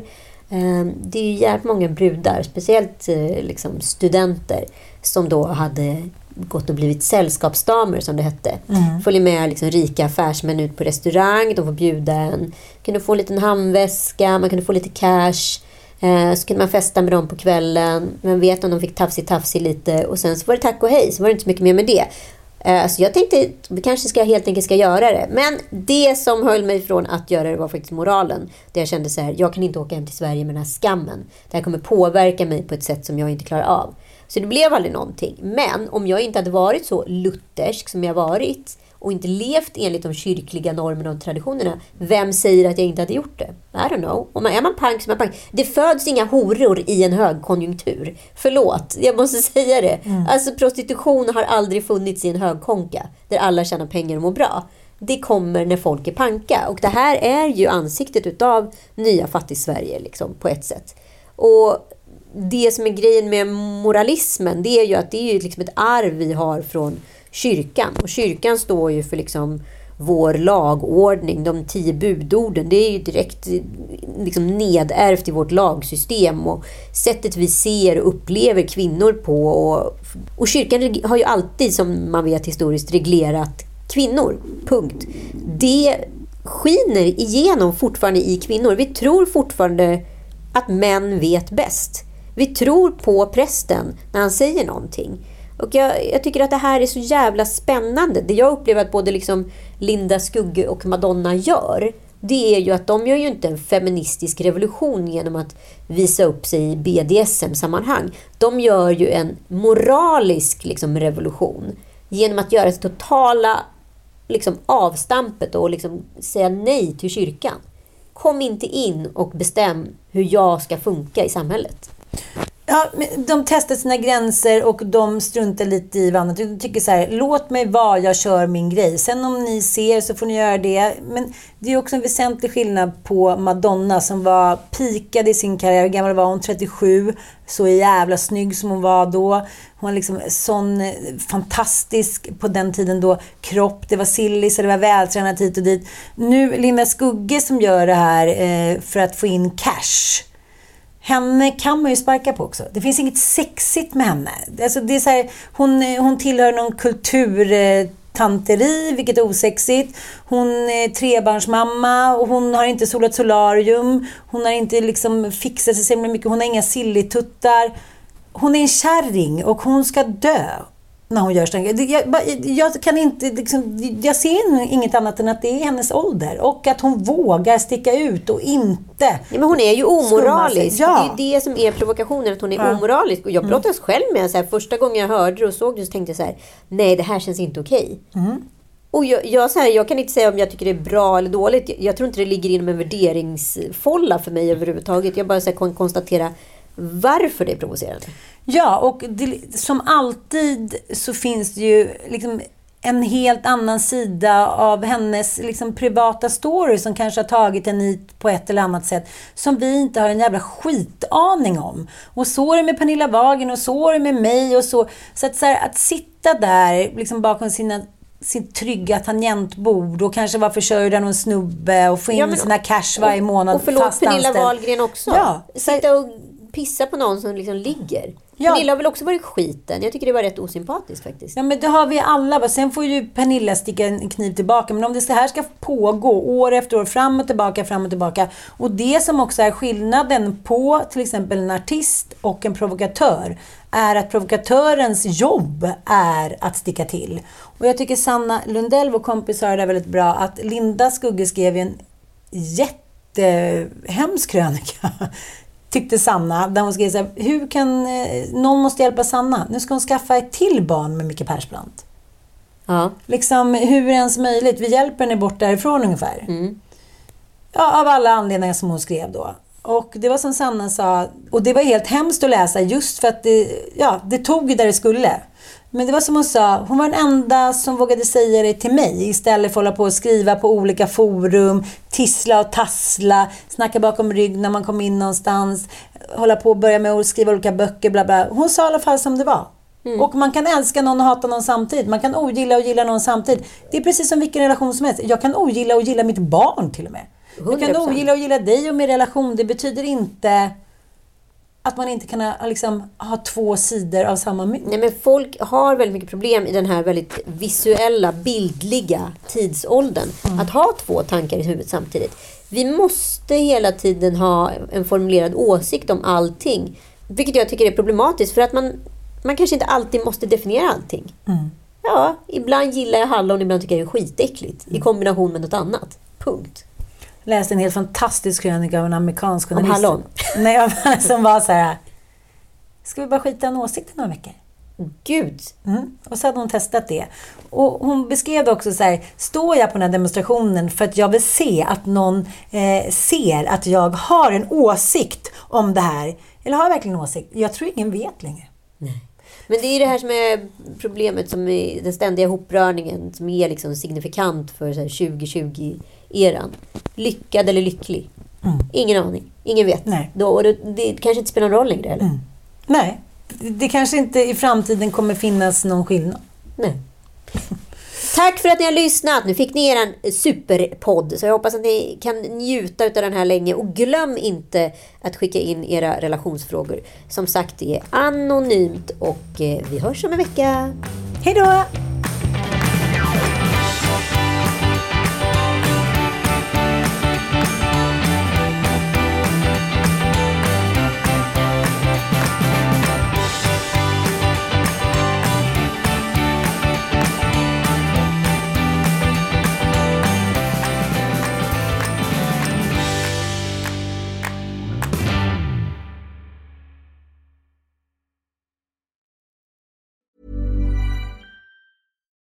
Eh, det är ju jävligt många brudar, speciellt eh, liksom studenter, som då hade gått och blivit sällskapsdamer som det hette. Mm. Följer med liksom rika affärsmän ut på restaurang, de får bjuda en. Kunde få en liten handväska, man kunde få lite cash. Eh, så kunde man festa med dem på kvällen. vem vet om de fick tafsig-tafsig lite. Och sen så var det tack och hej, så var det inte så mycket mer med det. Eh, så jag tänkte att vi kanske ska, helt enkelt ska göra det. Men det som höll mig från att göra det var faktiskt moralen. Där jag kände så här, jag kan inte åka hem till Sverige med den här skammen. Det här kommer påverka mig på ett sätt som jag inte klarar av. Så det blev aldrig någonting. Men om jag inte hade varit så luthersk som jag varit och inte levt enligt de kyrkliga normerna och traditionerna, vem säger att jag inte hade gjort det? I don't know. Om man, är man pank så är man pank. Det föds inga horor i en högkonjunktur. Förlåt, jag måste säga det. Mm. Alltså prostitution har aldrig funnits i en högkonka där alla tjänar pengar och mår bra. Det kommer när folk är panka. Och det här är ju ansiktet utav nya fattig-Sverige liksom, på ett sätt. Och det som är grejen med moralismen, det är ju att det är ju liksom ett arv vi har från kyrkan. Och kyrkan står ju för liksom vår lagordning, de tio budorden. Det är ju direkt liksom nedärvt i vårt lagsystem och sättet vi ser och upplever kvinnor på. Och, och kyrkan har ju alltid, som man vet historiskt, reglerat kvinnor. Punkt. Det skiner igenom fortfarande i kvinnor. Vi tror fortfarande att män vet bäst. Vi tror på prästen när han säger någonting. Och jag, jag, tycker att det här är så jävla spännande. Det jag upplever att både liksom Linda Skugge och Madonna gör, det är ju att de gör ju inte en feministisk revolution genom att visa upp sig i BDSM-sammanhang. De gör ju en moralisk liksom, revolution genom att göra det totala liksom, avstampet och liksom, säga nej till kyrkan. Kom inte in och bestäm hur jag ska funka i samhället. Ja, de testar sina gränser och de struntar lite i varandra. De tycker så här, låt mig vara, jag kör min grej. Sen om ni ser så får ni göra det. Men det är också en väsentlig skillnad på Madonna som var pikad i sin karriär. Hur gammal var hon? 37. Så jävla snygg som hon var då. Hon var liksom sån eh, fantastisk på den tiden då. Kropp, det var silly, så det var vältränat hit och dit. Nu Linda Skugge som gör det här eh, för att få in cash henne kan man ju sparka på också. Det finns inget sexigt med henne. Alltså det är så här, hon, hon tillhör någon kulturtanteri, vilket är osexigt. Hon är trebarnsmamma och hon har inte solat solarium. Hon har inte liksom fixat sig så mycket. Hon har inga sillituttar. Hon är en kärring och hon ska dö när hon gör sådana jag, jag kan inte, liksom, jag ser inget annat än att det är hennes ålder och att hon vågar sticka ut och inte ja, men Hon är ju omoralisk. Ja. Det är det som är provokationen, att hon är ja. omoralisk. Och jag brottades mm. själv med så här, första gången jag hörde och såg det så tänkte jag så här, nej det här känns inte okej. Mm. Och jag, jag, så här, jag kan inte säga om jag tycker det är bra eller dåligt. Jag, jag tror inte det ligger inom en värderingsfolla för mig överhuvudtaget. Jag bara så här, kan konstatera varför det är provocerande. Ja, och det, som alltid så finns det ju liksom en helt annan sida av hennes liksom, privata story som kanske har tagit henne hit på ett eller annat sätt som vi inte har en jävla skitaning om. Och så är det med Pernilla Wagen och så är det med mig och så. Så att, så här, att sitta där liksom bakom sina sitt trygga tangentbord och kanske vara försörjd av någon snubbe och få in ja, men, sina cash varje månad. Och förlåt Pernilla Wahlgren också. Ja, Sitta och pissa på någon som liksom ligger. Ja. Pernilla har väl också varit skiten. Jag tycker det var rätt osympatiskt faktiskt. Ja, men det har vi alla. Sen får ju Pernilla sticka en kniv tillbaka. Men om det här ska pågå år efter år, fram och tillbaka, fram och tillbaka. Och det som också är skillnaden på till exempel en artist och en provokatör är att provokatörens jobb är att sticka till. Och jag tycker Sanna Lundell, vår kompis, har det väldigt bra. Att Linda Skugge skrev en jättehemsk krönika tyckte Sanna, där hon skrev så här, hur kan, eh, någon måste hjälpa Sanna. Nu ska hon skaffa ett till barn med Micke Persbrandt. Ja. Liksom, hur ens möjligt? Vi hjälper henne bort därifrån ungefär. Mm. Ja, av alla anledningar som hon skrev då. Och det var som Sanna sa, och det var helt hemskt att läsa just för att det, ja, det tog där det skulle. Men det var som hon sa, hon var den enda som vågade säga det till mig istället för att hålla på och skriva på olika forum, tissla och tassla, snacka bakom rygg när man kom in någonstans, hålla på och börja med att skriva olika böcker, bla bla. Hon sa i alla fall som det var. Mm. Och man kan älska någon och hata någon samtidigt. Man kan ogilla och gilla någon samtidigt. Det är precis som vilken relation som helst. Jag kan ogilla och gilla mitt barn till och med. 100%. Jag kan ogilla och gilla dig och min relation. Det betyder inte att man inte kan ha, liksom, ha två sidor av samma mynt. Nej, men folk har väldigt mycket problem i den här väldigt visuella, bildliga tidsåldern. Mm. Att ha två tankar i huvudet samtidigt. Vi måste hela tiden ha en formulerad åsikt om allting. Vilket jag tycker är problematiskt, för att man, man kanske inte alltid måste definiera allting. Mm. Ja, ibland gillar jag hallon, ibland tycker jag det är skitäckligt. Mm. I kombination med något annat. Punkt läste en helt fantastisk krönika av en amerikansk journalist. Om hallon? Nej, som var så här. Ska vi bara skita en åsikt i några veckor? Gud! Mm. Och så hade hon testat det. Och hon beskrev det också så här. Står jag på den här demonstrationen för att jag vill se att någon eh, ser att jag har en åsikt om det här? Eller har jag verkligen en åsikt? Jag tror ingen vet längre. Nej. Men det är det här som är problemet, som är den ständiga hoprörningen, som är liksom signifikant för 2020-eran. Lyckad eller lycklig? Mm. Ingen aning. Ingen vet. Nej. Då, och det, det kanske inte spelar någon roll längre heller. Mm. Nej. Det kanske inte i framtiden kommer finnas någon skillnad. Nej. Tack för att ni har lyssnat. Nu fick ni er superpodd. Så jag hoppas att ni kan njuta av den här länge. Och glöm inte att skicka in era relationsfrågor. Som sagt, det är anonymt. Och eh, vi hörs om en vecka. Hej då!